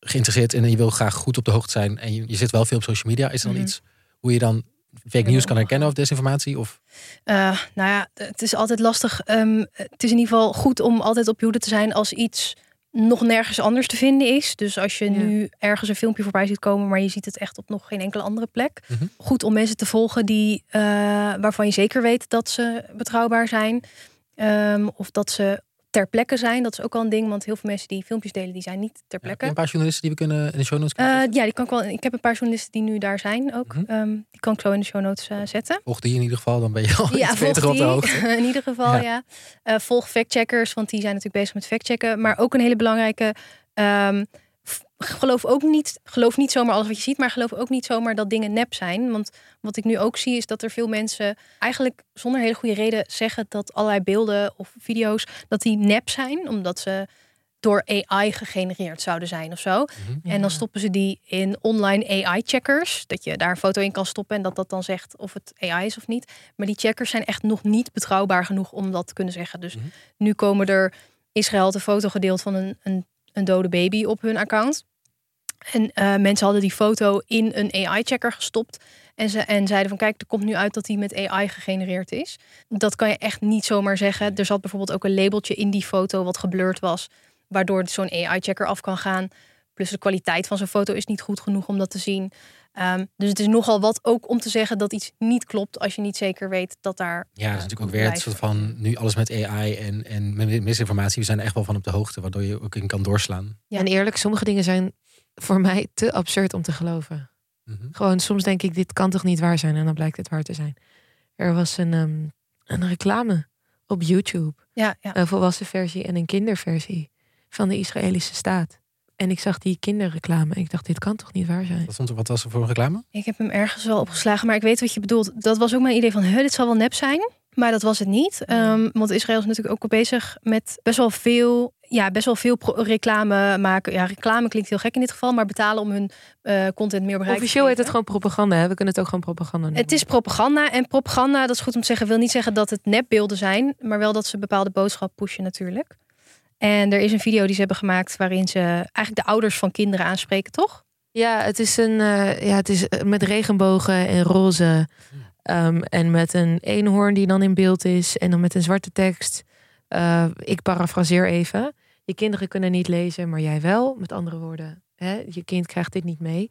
geïnteresseerd in en je wil graag goed op de hoogte zijn en je, je zit wel veel op social media, is er dan Mhm. iets hoe je dan fake nieuws kan herkennen of desinformatie? Of Eh, nou ja, het is altijd lastig. Ehm, het is in ieder geval goed om altijd op je hoede te zijn als iets nog nergens anders te vinden is. Dus als je Ja. nu ergens een filmpje voorbij ziet komen, maar je ziet het echt op nog geen enkele andere plek. Mhm. Goed om mensen te volgen die, eh, waarvan je zeker weet dat ze betrouwbaar zijn. Ehm, of dat ze ter plekke zijn. Dat is ook al een ding, want heel veel mensen die filmpjes delen, die zijn niet ter ja, plekke. je een paar journalisten die we kunnen in de show notes Eh, ja, die kan ik wel. Ik heb een paar journalisten die nu daar zijn ook. Mhm. Ehm, die kan ik zo in de show notes eh, zetten. Volg die in ieder geval, dan ben je al Ja, volg op de hoogte. in ieder geval, Ja. ja. Eh, volg factcheckers, want die zijn natuurlijk bezig met factchecken. Maar ook een hele belangrijke. ehm, geloof ook niet, geloof niet zomaar alles wat je ziet, maar geloof ook niet zomaar dat dingen nep zijn. Want wat ik nu ook zie, is dat er veel mensen eigenlijk zonder hele goede reden zeggen dat allerlei beelden of video's dat die nep zijn, omdat ze door AI gegenereerd zouden zijn of zo. En dan stoppen ze die in online AI-checkers. Dat je daar een foto in kan stoppen en dat dat dan zegt of het AI is of niet. Maar die checkers zijn echt nog niet betrouwbaar genoeg om dat te kunnen zeggen. Dus Mhm. nu komen er Israël een foto gedeeld van een, een, een dode baby op hun account. En eh, mensen hadden die foto in een AI-checker gestopt. En, ze, en zeiden van kijk, er komt nu uit dat die met AI gegenereerd is. Dat kan je echt niet zomaar zeggen. Er zat bijvoorbeeld ook een labeltje in die foto wat geblurred was. Waardoor zo'n AI-checker af kan gaan. Plus de kwaliteit van zo'n foto is niet goed genoeg om dat te zien. Ehm, dus het is nogal wat ook om te zeggen dat iets niet klopt als je niet zeker weet dat daar. Ja, dat is natuurlijk ook weer het soort van nu alles met AI en, en misinformatie. We zijn er echt wel van op de hoogte, waardoor je ook in kan doorslaan. Ja. En eerlijk, sommige dingen zijn voor mij te absurd om te geloven. Mhm. Gewoon soms denk ik, dit kan toch niet waar zijn? En dan blijkt het waar te zijn. Er was een, um, een reclame op YouTube. Ja, ja. Een volwassen versie en een kinderversie van de Israëlische staat. En ik zag die kinderreclame. Ik dacht, dit kan toch niet waar zijn? Wat, stond er, wat was er voor een reclame? Ik heb hem ergens wel opgeslagen, maar ik weet wat je bedoelt. Dat was ook mijn idee van, huh, dit zal wel nep zijn. Maar dat was het niet. Um, want Israël is natuurlijk ook al bezig met best wel veel, ja, best wel veel reclame maken. Ja, reclame klinkt heel gek in dit geval, maar betalen om hun uh, content meer bereik Officieel heet het gewoon propaganda. Hè? We kunnen het ook gewoon propaganda noemen. Het is propaganda. En propaganda, dat is goed om te zeggen, wil niet zeggen dat het nepbeelden zijn, maar wel dat ze bepaalde boodschap pushen natuurlijk. En er is een video die ze hebben gemaakt waarin ze eigenlijk de ouders van kinderen aanspreken, toch? Ja, het is, een, uh, ja, het is eh, met regenbogen en roze. Um, en met een eenhoorn die dan in beeld is. En dan met een zwarte tekst. Uh, ik parafraseer even. Je kinderen kunnen niet lezen, maar jij wel. Met andere woorden, hè, je kind krijgt dit niet mee.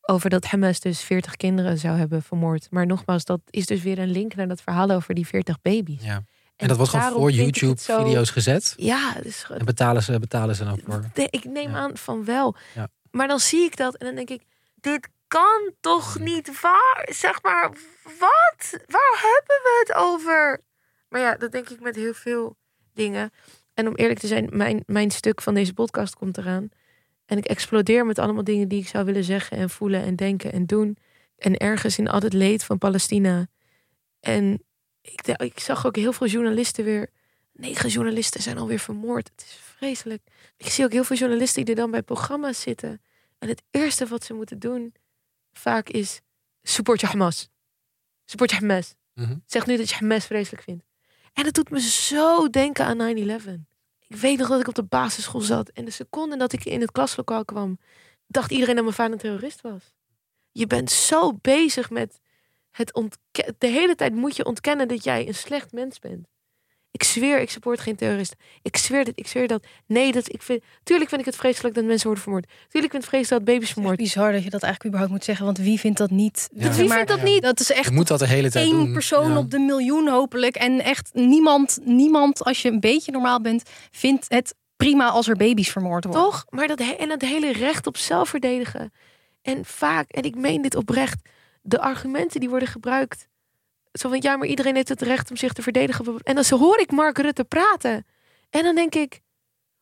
Over dat Hamas dus 40 kinderen zou hebben vermoord. Maar nogmaals, dat is dus weer een link naar dat verhaal over die 40 baby's. Ja. En, dat wordt gewoon voor YouTube-video's gezet? Ja. Dus... En betalen ze, betalen ze dan voor? ik neem aan van wel. Ja. Maar dan zie ik dat en dan denk ik, dit kan toch niet waar? Zeg maar, wat? Waar hebben we het over? Maar ja, dat denk ik met heel veel dingen. En om eerlijk te zijn, mijn, mijn stuk van deze podcast komt eraan. En ik explodeer met allemaal dingen die ik zou willen zeggen en voelen en denken en doen. En ergens in al het leed van Palestina. En ik, ik zag ook heel veel journalisten weer. Negen journalisten zijn alweer vermoord. Het is vreselijk. Ik zie ook heel veel journalisten die er dan bij programma's zitten. En het eerste wat ze moeten doen vaak is support je Hamas. Support je Hamas. Mm Zeg nu dat je Hamas vreselijk vindt. En het doet me zo denken aan 9-11. Ik weet nog dat ik op de basisschool zat. En de seconde dat ik in het klaslokaal kwam, dacht iedereen dat mijn vader een terrorist was. Je bent zo bezig met het ontkennen. De hele tijd moet je ontkennen dat jij een slecht mens bent. Ik zweer, ik support geen terrorist. Ik zweer dit, ik zweer dat. Nee, dat ik vind. Tuurlijk vind ik het vreselijk dat mensen worden vermoord. Tuurlijk vind ik het vreselijk dat baby's vermoord. Het is bizar dat je dat eigenlijk überhaupt moet zeggen, want wie vindt dat niet? Wie vindt dat niet? Dat is echt. Je moet dat de hele tijd één persoon op de miljoen hopelijk en echt niemand, niemand als je een beetje normaal bent, vindt het prima als er baby's vermoord worden. Toch? Maar dat en het hele recht op zelfverdedigen. En vaak, en ik meen dit oprecht, de argumenten die worden gebruikt zo ja, maar iedereen heeft het recht om zich te verdedigen. En dan hoor ik Mark Rutte praten. En dan denk ik,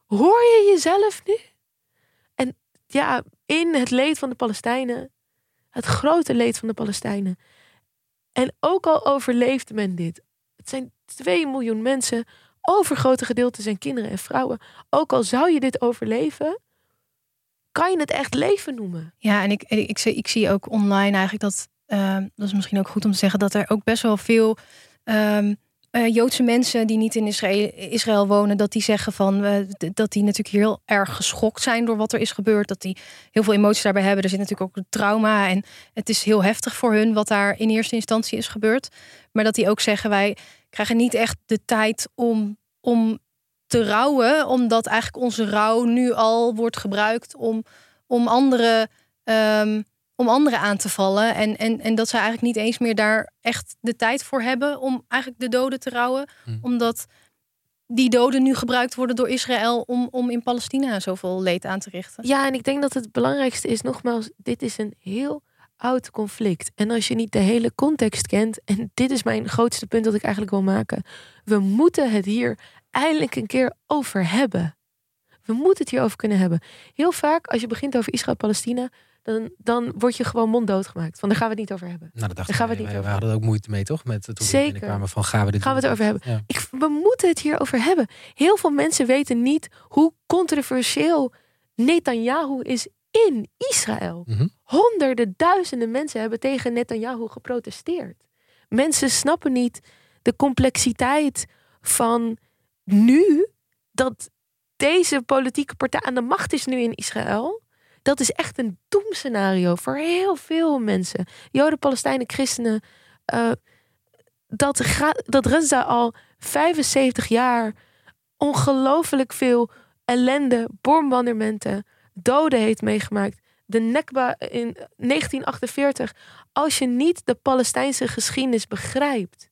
hoor je jezelf nu? En ja, in het leed van de Palestijnen, het grote leed van de Palestijnen. En ook al overleeft men dit. Het zijn 2 miljoen mensen. Overgrote gedeelte zijn kinderen en vrouwen. Ook al zou je dit overleven, kan je het echt leven noemen. Ja, en ik, ik, ik, ik zie ook online eigenlijk dat Ehm, dat is misschien ook goed om te zeggen dat er ook best wel veel ehm, eh, Joodse mensen die niet in Israël, wonen, dat die zeggen van uh, dat die natuurlijk heel erg geschokt zijn door wat er is gebeurd. Dat die heel veel emoties daarbij hebben. Er zit natuurlijk ook trauma en het is heel heftig voor hun wat daar in eerste instantie is gebeurd. Maar dat die ook zeggen wij krijgen niet echt de tijd om, om te rouwen, omdat eigenlijk onze rouw nu al wordt gebruikt om, om andere. Um, om anderen aan te vallen. En, en, en dat ze eigenlijk niet eens meer daar echt de tijd voor hebben om eigenlijk de doden te rouwen. Hm. Omdat die doden nu gebruikt worden door Israël om, om in Palestina zoveel leed aan te richten. Ja, en ik denk dat het belangrijkste is, nogmaals, dit is een heel oud conflict. En als je niet de hele context kent, en dit is mijn grootste punt dat ik eigenlijk wil maken, we moeten het hier eindelijk een keer over hebben. We moeten het hierover kunnen hebben. Heel vaak, als je begint over Israël-Palestina, dan, dan word je gewoon monddood gemaakt. Van daar gaan we het niet over hebben. Nou, dat dacht gaan we, niet we hadden ook moeite mee, toch? Met het Zeker. van gaan we dit gaan we het over hebben. Ik, we moeten het hier over hebben. Heel veel mensen weten niet hoe controversieel Netanyahu is in Israël. Mhm. Honderden, duizenden mensen hebben tegen Netanyahu geprotesteerd. Mensen snappen niet de complexiteit van nu dat deze politieke partij aan de macht is nu in Israël dat is echt een doemscenario voor heel veel mensen. Joden, Palestijnen, christenen. Uh, dat, dat Reza al 75 jaar ongelooflijk veel ellende, bombardementen, doden heeft meegemaakt. De Nekba in 1948. Als je niet de Palestijnse geschiedenis begrijpt,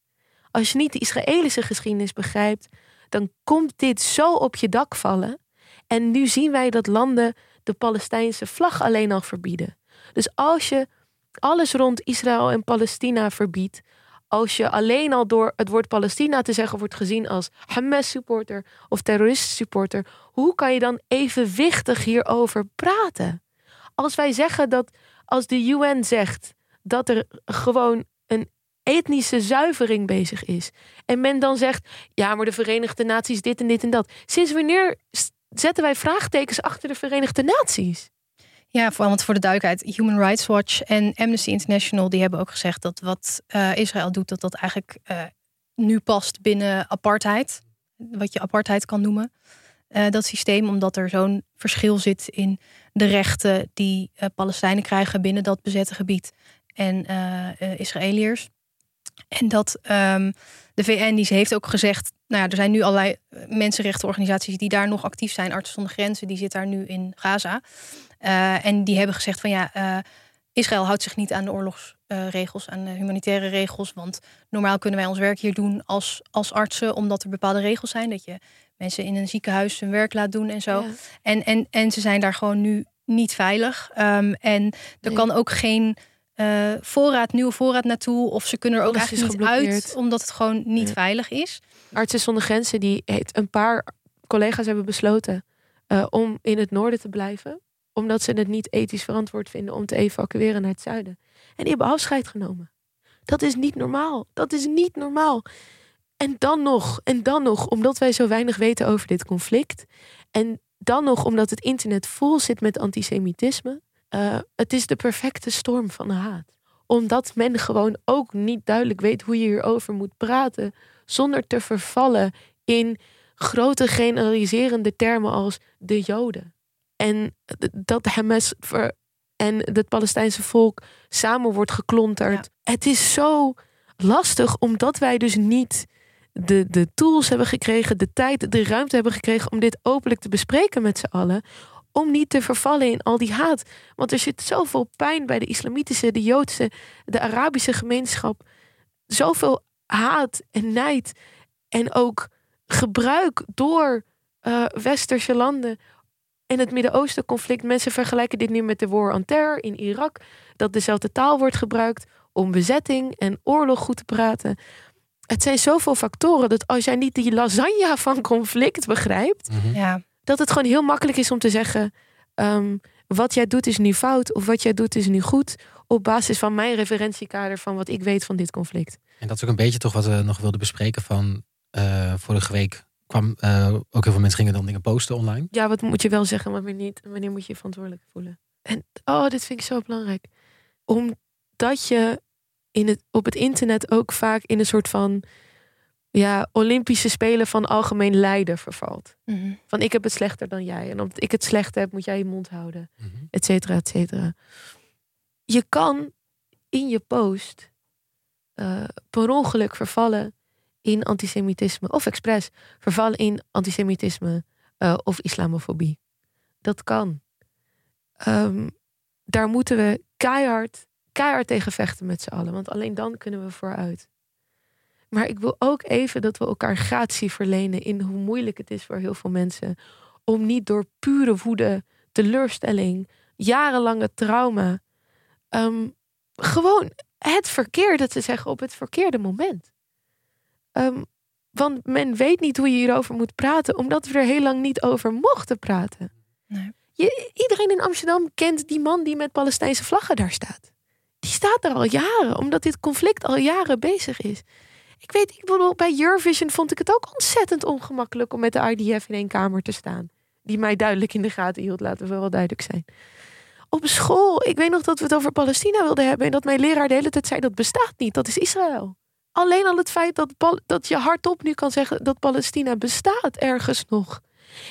als je niet de Israëlische geschiedenis begrijpt, dan komt dit zo op je dak vallen. En nu zien wij dat landen de Palestijnse vlag alleen al verbieden. Dus als je alles rond Israël en Palestina verbiedt, als je alleen al door het woord Palestina te zeggen wordt gezien als Hamas-supporter of terrorist-supporter, hoe kan je dan evenwichtig hierover praten? Als wij zeggen dat, als de UN zegt dat er gewoon een etnische zuivering bezig is, en men dan zegt, ja, maar de Verenigde Naties dit en dit en dat. Sinds wanneer zetten wij vraagtekens achter de Verenigde Naties? Ja, voor, want voor de duidelijkheid, Human Rights Watch en Amnesty International, die hebben ook gezegd dat wat uh, Israël doet, dat dat eigenlijk uh, nu past binnen apartheid. Wat je apartheid kan noemen. Uh, dat systeem, omdat er zo'n verschil zit in de rechten die Palestijnen krijgen binnen dat bezette gebied en Israëliërs. En dat um, de VN die heeft ook gezegd, nou ja, er zijn nu allerlei mensenrechtenorganisaties die daar nog actief zijn. Artsen zonder Grenzen, die zit daar nu in Gaza. Uh, en die hebben gezegd van ja, uh, Israël houdt zich niet aan de oorlogsregels, aan de humanitaire regels. Want normaal kunnen wij ons werk hier doen als, als artsen, omdat er bepaalde regels zijn. Dat je mensen in een ziekenhuis hun werk laat doen en zo. Ja. En, en, en ze zijn daar gewoon nu niet veilig. Um, en er nee. kan ook geen uh, voorraad, nieuwe voorraad naartoe. Of ze kunnen er ook eigenlijk niet uit, omdat het gewoon niet ja. veilig is. Artsen zonder grenzen, die heeft een paar collega's hebben besloten uh, om in het noorden te blijven. Omdat ze het niet ethisch verantwoord vinden om te evacueren naar het zuiden. En die hebben afscheid genomen. Dat is niet normaal. Dat is niet normaal. En dan nog, en dan nog, omdat wij zo weinig weten over dit conflict. En dan nog omdat het internet vol zit met antisemitisme. Uh, het is de perfecte storm van haat. Omdat men gewoon ook niet duidelijk weet hoe je hierover moet praten. Zonder te vervallen in grote generaliserende termen als de Joden. En dat Hamas en het Palestijnse volk samen wordt geklonterd. Ja. Het is zo lastig omdat wij dus niet de, de tools hebben gekregen, de tijd, de ruimte hebben gekregen om dit openlijk te bespreken met z'n allen om niet te vervallen in al die haat. Want er zit zoveel pijn bij de islamitische, de Joodse, de Arabische gemeenschap. Zoveel haat en nijd. En ook gebruik door uh, westerse landen. In het Midden-Oosten conflict. Mensen vergelijken dit nu met de war on terror in Irak. Dat dezelfde taal wordt gebruikt om bezetting en oorlog goed te praten. Het zijn zoveel factoren dat als jij niet die lasagne van conflict begrijpt. Mm -hmm. ja dat het gewoon heel makkelijk is om te zeggen: um, wat jij doet is nu fout of wat jij doet is nu goed. Op basis van mijn referentiekader van wat ik weet van dit conflict. En dat is ook een beetje toch wat we nog wilden bespreken van uh, vorige week. Kwam uh, ook heel veel mensen gingen dan dingen posten online. Ja, wat moet je wel zeggen, wanneer niet? Wanneer moet je je verantwoordelijk voelen? En oh, dit vind ik zo belangrijk. Omdat je in het, op het internet ook vaak in een soort van ja, Olympische Spelen van algemeen lijden vervalt. Mm -hmm. Van ik heb het slechter dan jij. En omdat ik het slecht heb, moet jij je mond houden. Mm -hmm. Et cetera, et cetera. Je kan in je post uh, per ongeluk vervallen in antisemitisme. Of expres vervallen in antisemitisme uh, of islamofobie. Dat kan. Um, daar moeten we keihard, keihard tegen vechten met z'n allen. Want alleen dan kunnen we vooruit. Maar ik wil ook even dat we elkaar gratie verlenen in hoe moeilijk het is voor heel veel mensen. Om niet door pure woede, teleurstelling, jarenlange trauma. Um, gewoon het verkeerde te zeggen op het verkeerde moment. Um, want men weet niet hoe je hierover moet praten, omdat we er heel lang niet over mochten praten. Nee. Je, iedereen in Amsterdam kent die man die met Palestijnse vlaggen daar staat. Die staat daar al jaren, omdat dit conflict al jaren bezig is. Ik weet, ik bedoel, bij Eurovision vond ik het ook ontzettend ongemakkelijk om met de IDF in één kamer te staan. Die mij duidelijk in de gaten hield, laten we wel duidelijk zijn. Op school, ik weet nog dat we het over Palestina wilden hebben en dat mijn leraar de hele tijd zei dat bestaat niet, dat is Israël. Alleen al het feit dat, dat je hardop nu kan zeggen dat Palestina bestaat ergens nog,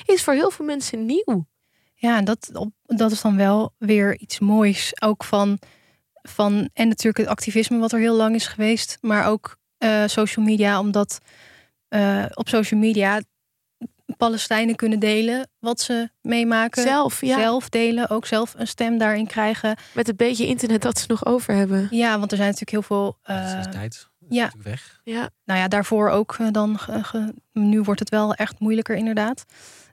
is voor heel veel mensen nieuw. Ja, dat, dat is dan wel weer iets moois. Ook van, van, en natuurlijk het activisme wat er heel lang is geweest, maar ook uh, social media, omdat uh, op social media Palestijnen kunnen delen wat ze meemaken. Zelf, ja. Zelf delen, ook zelf een stem daarin krijgen. Met het beetje internet dat ze nog over hebben. Ja, want er zijn natuurlijk heel veel. Uh, tijd. ja. Weg. Ja. Nou ja, daarvoor ook dan. nu wordt het wel echt moeilijker, inderdaad.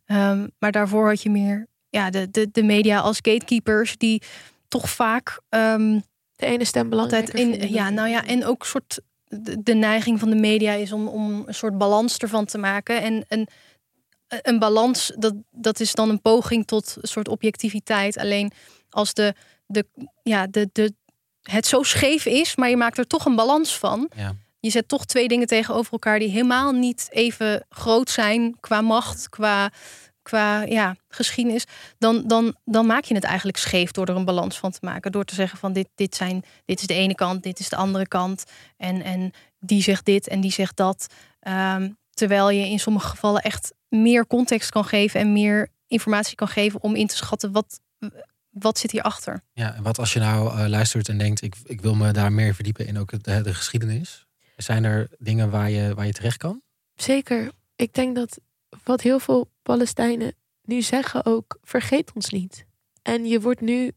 Um, maar daarvoor had je meer. Ja, de, de, de media als gatekeepers die toch vaak. Um, de ene stem belangrijk. In, ja, nou ja, en ook soort. De, de, neiging van de media is om, om een soort balans ervan te maken. En een, een balans, dat, dat is dan een poging tot een soort objectiviteit. Alleen als de, de, ja, de, de, het zo scheef is, maar je maakt er toch een balans van. Ja. Je zet toch twee dingen tegenover elkaar die helemaal niet even groot zijn qua macht, qua, qua ja, geschiedenis. Dan, dan, dan maak je het eigenlijk scheef door er een balans van te maken. Door te zeggen van dit, dit, zijn, dit is de ene kant, dit is de andere kant. En, en die zegt dit en die zegt dat. Um, terwijl je in sommige gevallen echt meer context kan geven en meer informatie kan geven om in te schatten wat, wat zit hierachter. Ja, en wat als je nou uh, luistert en denkt, ik, ik wil me daar meer verdiepen in ook de, de geschiedenis. Zijn er dingen waar je, waar je terecht kan? Zeker. Ik denk dat wat heel veel Palestijnen nu zeggen ook, vergeet ons niet. En je wordt nu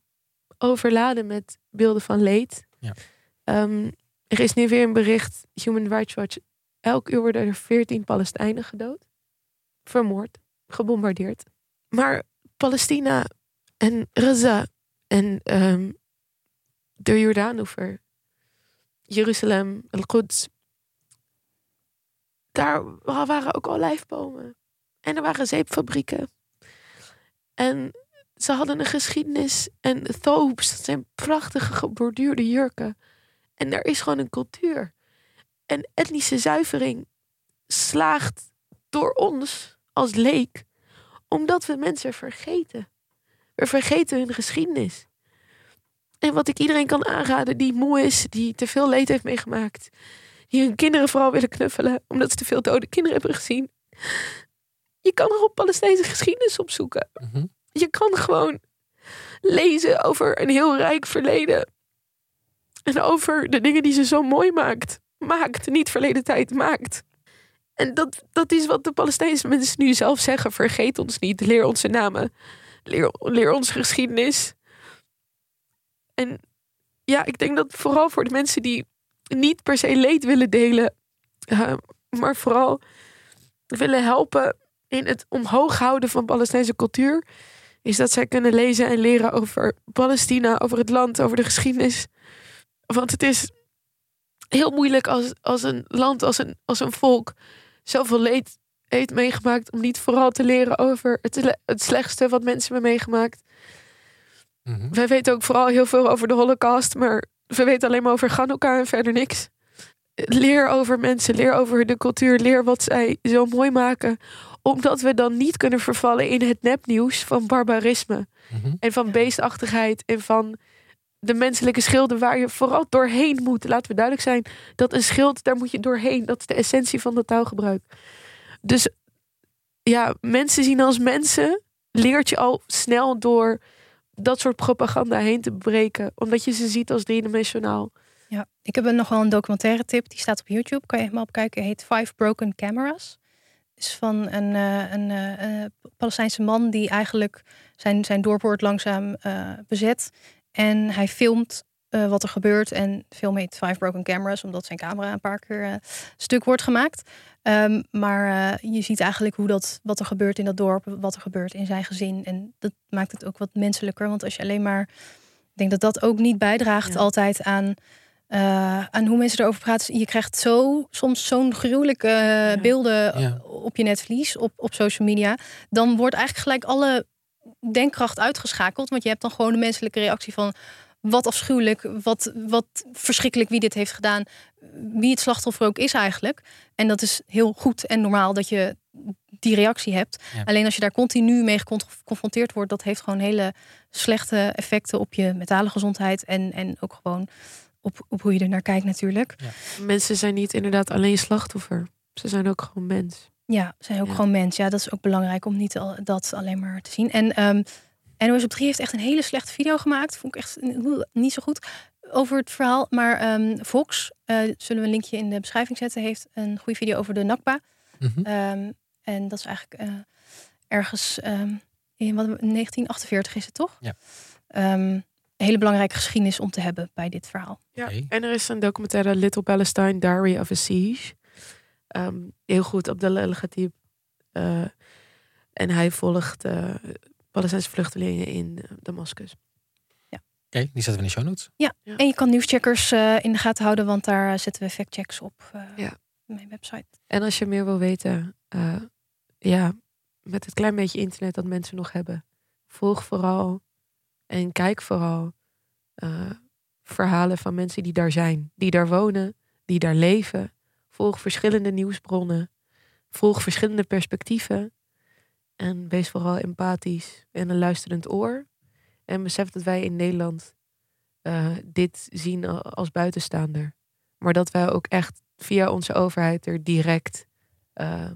overladen met beelden van leed. Ja. Um, er is nu weer een bericht, Human Rights Watch. Elk uur worden er 14 Palestijnen gedood vermoord, gebombardeerd. Maar Palestina en Gaza en um, de Jordaanoever, Jeruzalem, Al-Quds, daar waren ook al lijfbomen. En er waren zeepfabrieken. En ze hadden een geschiedenis en thoobs, dat zijn prachtige geborduurde jurken. En er is gewoon een cultuur. En etnische zuivering slaagt door ons als leek, omdat we mensen vergeten. We vergeten hun geschiedenis. En wat ik iedereen kan aanraden die moe is, die te veel leed heeft meegemaakt, die hun kinderen vooral willen knuffelen omdat ze te veel dode kinderen hebben gezien. Je kan er op Palestijnse geschiedenis opzoeken. Mm -hmm. Je kan gewoon lezen over een heel rijk verleden. En over de dingen die ze zo mooi maakt. Maakt, niet verleden tijd, maakt. En dat, dat is wat de Palestijnse mensen nu zelf zeggen. Vergeet ons niet. Leer onze namen. Leer, leer onze geschiedenis. En ja, ik denk dat vooral voor de mensen die niet per se leed willen delen, uh, maar vooral willen helpen in het omhoog houden van Palestijnse cultuur, is dat zij kunnen lezen en leren over Palestina, over het land, over de geschiedenis. Want het is heel moeilijk als, als een land, als een, als een volk zoveel leed heeft meegemaakt om niet vooral te leren over het, het slechtste wat mensen hebben meegemaakt. Mm -hmm. Wij weten ook vooral heel veel over de Holocaust, maar we weten alleen maar over Hanukkah en verder niks. Leer over mensen, leer over de cultuur, leer wat zij zo mooi maken. Omdat we dan niet kunnen vervallen in het nepnieuws van barbarisme. Mm -hmm. En van beestachtigheid en van de menselijke schilden waar je vooral doorheen moet. Laten we duidelijk zijn dat een schild, daar moet je doorheen. Dat is de essentie van het taalgebruik. Dus ja, mensen zien als mensen leert je al snel door dat soort propaganda heen te breken. Omdat je ze ziet als driedimensionaal. Ja, ik heb nog wel een documentaire tip. Die staat op YouTube. Kan je helemaal opkijken. Heet Five Broken Cameras. Is van een, uh, een uh, Palestijnse man die eigenlijk zijn, zijn dorp wordt langzaam uh, bezet. En hij filmt uh, wat er gebeurt. En de film heet Five Broken Cameras, omdat zijn camera een paar keer uh, stuk wordt gemaakt. Um, maar je ziet eigenlijk hoe dat, wat er gebeurt in dat dorp, wat er gebeurt in zijn gezin. En dat maakt het ook wat menselijker. Want als je alleen maar. Ik denk dat dat ook niet bijdraagt ja. altijd aan, aan hoe mensen erover praten. Je krijgt zo, soms zo'n gruwelijke ja. beelden Ja. op je netvlies, op, op social media. Dan wordt eigenlijk gelijk alle denkkracht uitgeschakeld. Want je hebt dan gewoon de menselijke reactie van wat afschuwelijk, wat, wat verschrikkelijk wie dit heeft gedaan, wie het slachtoffer ook is eigenlijk. En dat is heel goed en normaal dat je die reactie hebt. Ja. Alleen als je daar continu mee geconfronteerd wordt, dat heeft gewoon hele slechte effecten op je mentale gezondheid en, en ook gewoon op, op hoe je er naar kijkt natuurlijk. Mensen zijn niet inderdaad alleen slachtoffer. Ze zijn ook gewoon mens. Ja, zijn ook Ja. gewoon mens. Ja, dat is ook belangrijk om niet al, dat alleen maar te zien. En ehm NOS op 3 heeft echt een hele slechte video gemaakt. Vond ik echt niet zo goed over het verhaal. Maar ehm, Fox, eh, zullen we een linkje in de beschrijving zetten, heeft een goede video over de Nakba. Mhm. Ehm, En dat is eigenlijk eh, ergens ehm, in wat, 1948 is het toch? Ja. Een hele belangrijke geschiedenis om te hebben bij dit verhaal. Ja, en er is een documentaire Little Palestine, Diary of a Siege. Ehm, heel goed op de Legatib. Uh, en hij volgt uh, Palestijnse vluchtelingen in uh, Damascus. Oké, die zetten we in de show notes. Ja, Ja. en je kan nieuwscheckers eh, in de gaten houden, want daar eh, zetten we factchecks op. eh, Ja. op Mijn website. En als je meer wil weten, eh, ja, met het klein beetje internet dat mensen nog hebben, volg vooral en kijk vooral eh, verhalen van mensen die daar zijn, die daar wonen, die daar leven. Volg verschillende nieuwsbronnen, volg verschillende perspectieven en wees vooral empathisch en een luisterend oor. En besef dat wij in Nederland eh, dit zien als buitenstaander. Maar dat wij ook echt via onze overheid er direct eh,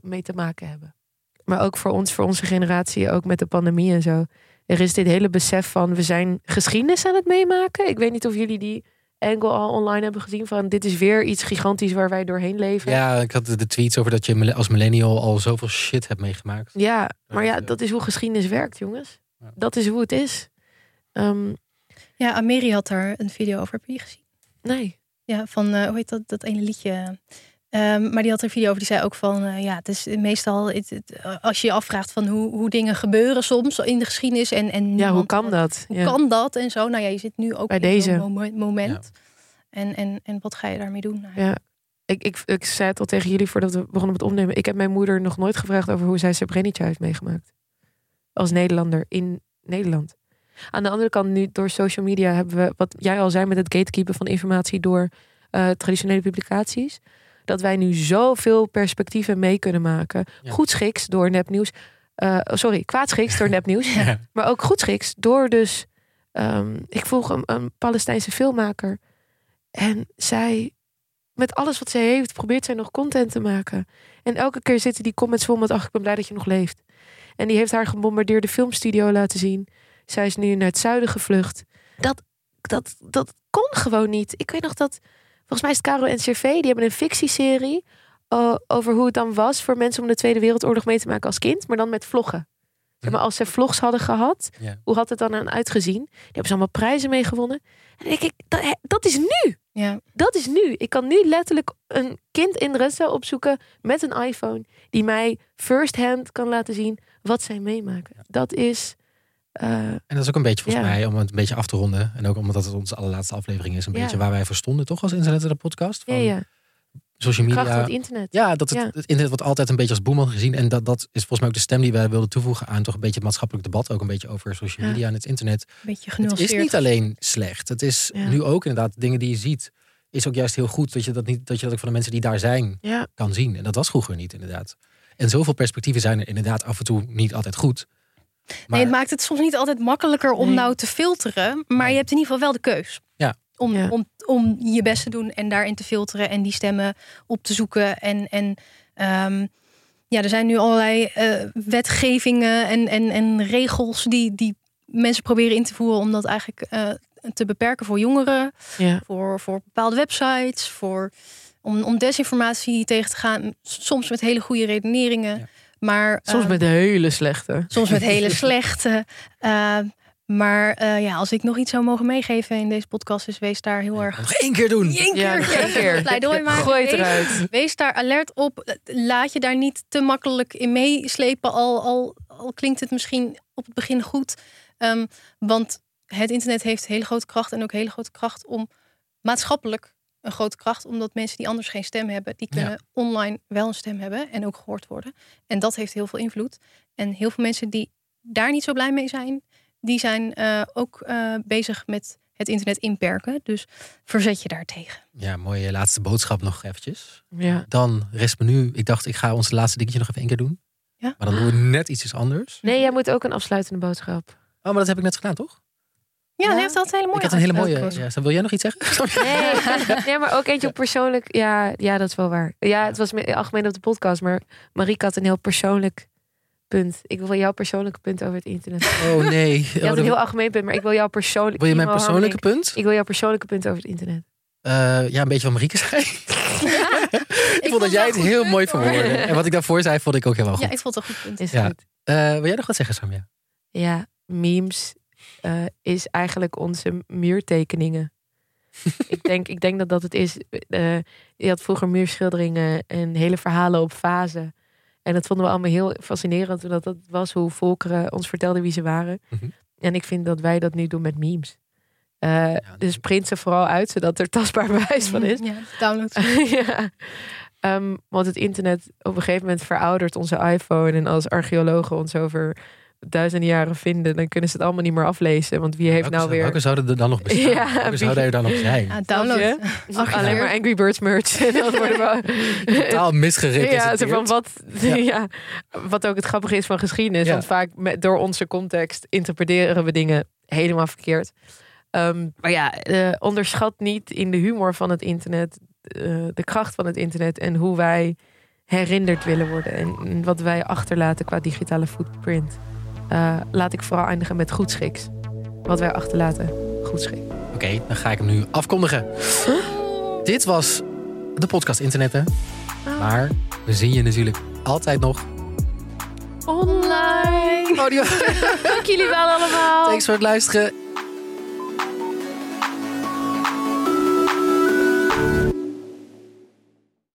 mee te maken hebben. Maar ook voor ons, voor onze generatie, ook met de pandemie en zo. Er is dit hele besef van we zijn geschiedenis aan het meemaken. Ik weet niet of jullie die angle al online hebben gezien van dit is weer iets gigantisch waar wij doorheen leven. Ja, ik had de tweets over dat je als millennial al zoveel shit hebt meegemaakt. Ja, maar ja, Ja. dat is hoe geschiedenis werkt, jongens. Dat is hoe het is. Ehm, Ja, Ameri had daar een video over. Heb je die gezien? nee. Ja, van, eh, hoe heet dat, dat ene liedje? Ehm, maar die had er een video over, die zei ook van, eh, ja, het is meestal, het, het, als je je afvraagt van hoe, hoe dingen gebeuren soms in de geschiedenis en, en Ja, hoe kan dat? Hoe Ja. kan dat en zo? Nou ja, je zit nu ook Bij in deze. moment. En, en, en wat ga je daarmee doen? Nou, Ja. Ik, ik, ik zei het al tegen jullie voordat we begonnen met opnemen. Ik heb mijn moeder nog nooit gevraagd over hoe zij Srebrenica heeft meegemaakt. Als Nederlander in Nederland. Aan de andere kant, nu door social media hebben we, wat jij al zei met het gatekeepen van informatie door eh, traditionele publicaties. Dat wij nu zoveel perspectieven mee kunnen maken. Ja. Goedschiks door nepnieuws. Eh, oh, sorry, kwaadschiks door nepnieuws. Ja. Maar ook goedschiks door dus... ehm, ik volg een, een Palestijnse filmmaker. En zij, met alles wat zij heeft, probeert zij nog content te maken. En elke keer zitten die comments vol met... ach, ik ben blij dat je nog leeft. En die heeft haar gebombardeerde filmstudio laten zien. Zij is nu naar het zuiden gevlucht. Dat, dat, dat kon gewoon niet. Ik weet nog dat... Volgens mij is het Caro en CV. Die hebben een fictieserie... eh, over hoe het dan was voor mensen om de Tweede Wereldoorlog mee te maken als kind. Maar dan met vloggen. Zeg maar, als ze vlogs hadden gehad, Ja. hoe had het dan aan uitgezien? Die hebben ze allemaal prijzen mee gewonnen. En denk ik, dat, is nu. ja. Dat is nu. Ik kan nu letterlijk een kind in Ressa opzoeken met een iPhone. Die mij first hand kan laten zien wat zij meemaken. Dat is... eh, En dat is ook een beetje volgens Ja. mij, om het een beetje af te ronden. En ook omdat het onze allerlaatste aflevering is, een Ja. beetje waar wij voor stonden, toch? Als internet en de podcast. ja, Van ja. Social Kracht media. van het internet. Ja, dat het, het internet wordt altijd een beetje als boeman gezien. En dat, dat is volgens mij ook de stem die wij wilden toevoegen aan toch een beetje het maatschappelijk debat. Ook een beetje over social Ja. media en het internet. Een beetje Het is niet alleen slecht. Het is Ja. nu ook inderdaad dingen die je ziet. Is ook juist heel goed dat je dat, niet, dat je dat ook van de mensen die daar zijn Ja, kan zien. En dat was vroeger niet inderdaad. En zoveel perspectieven zijn er inderdaad af en toe niet altijd goed. Maar Nee, het maakt het soms niet altijd makkelijker om Nee. nou te filteren. Maar Nee. je hebt in ieder geval wel de keus. Ja. Om, Ja. om, om je best te doen en daarin te filteren en die stemmen op te zoeken. En, en ehm, ja, er zijn nu allerlei eh, wetgevingen en, en, en regels die, die mensen proberen in te voeren om dat eigenlijk eh, te beperken voor jongeren, ja. voor, voor bepaalde websites, voor, om, om desinformatie tegen te gaan. Soms met hele goede redeneringen. Ja. Maar, Soms ehm, met hele slechte. Soms met hele slechte. Eh, maar eh, ja, als ik nog iets zou mogen meegeven in deze podcast, is wees daar heel erg. nog één keer doen. Eén Ja, keer, nog één keer. pleidooi maken. Gooi het Wees- eruit. Wees daar alert op. Laat je daar niet te makkelijk in meeslepen. Al, al, al klinkt het misschien op het begin goed. Ehm, want het internet heeft hele grote kracht. En ook hele grote kracht om maatschappelijk een grote kracht. Omdat mensen die anders geen stem hebben, die kunnen Ja. online wel een stem hebben. En ook gehoord worden. En dat heeft heel veel invloed. En heel veel mensen die daar niet zo blij mee zijn, die zijn eh, ook eh, bezig met het internet inperken. Dus verzet je daartegen. Ja, mooie laatste boodschap nog eventjes. Ja. Dan rest me nu. Ik dacht, ik ga ons laatste dingetje nog even één keer doen. Ja. Maar dan doen we net iets anders. Nee, jij moet ook een afsluitende boodschap. Oh, maar dat heb ik net gedaan, toch? Ja, Ja. hij heeft altijd hele mooie ik had een hele mooie. Ja, wil jij nog iets zeggen? Nee, nee, maar ook eentje op persoonlijk. Ja, ja, dat is wel waar. Ja, het was meer algemeen op de podcast, maar Marieke had een heel persoonlijk punt. Ik wil jouw persoonlijke punt over het internet. Oh nee. Je Oh, had een heel algemeen punt, maar ik wil jouw persoonlijke. wil je mijn persoonlijke punt? Ik wil jouw persoonlijke punt over het internet. Eh, ja, een beetje wat Marieke zei. ik vond dat jij het heel mooi verwoordde. En wat ik daarvoor zei, vond ik ook helemaal goed. Ja, ik vond het een goed punt. Is Ja. goed. Eh, wil jij nog wat zeggen, Samia? Ja, memes eh, is eigenlijk onze muurtekeningen. ik, denk, ik denk dat dat het is. Eh, je had vroeger muurschilderingen en hele verhalen op fase. En dat vonden we allemaal heel fascinerend. Omdat dat was hoe volkeren ons vertelden wie ze waren. Mhm. En ik vind dat wij dat nu doen met memes. Eh, dus print ze vooral uit, zodat er tastbaar bewijs van is. Ja, download. ja. Ehm, want het internet op een gegeven moment veroudert onze iPhone. En als archeologen ons over duizenden jaren vinden, dan kunnen ze het allemaal niet meer aflezen. Want wie heeft welke, nou weer. welke zouden er dan nog bestaan? Ja, welke wie- zouden er dan nog zijn? Ja, download. Alleen maar Angry Birds merch. En dan worden we. Totaal misgerepresenteerd. Ja, van wat, Ja. ja. wat ook het grappige is van geschiedenis. Ja. Want vaak met, door onze context interpreteren we dingen helemaal verkeerd. Ehm, maar ja, eh, onderschat niet in de humor van het internet eh, de kracht van het internet en hoe wij herinnerd willen worden en wat wij achterlaten qua digitale footprint. Eh, laat ik vooral eindigen met goedschiks. Wat wij achterlaten, goedschik. Oké, dan ga ik hem nu afkondigen. Dit was de podcast Internetten. Maar we zien je natuurlijk altijd nog. Online! Audio. Dank jullie wel allemaal! Thanks voor het luisteren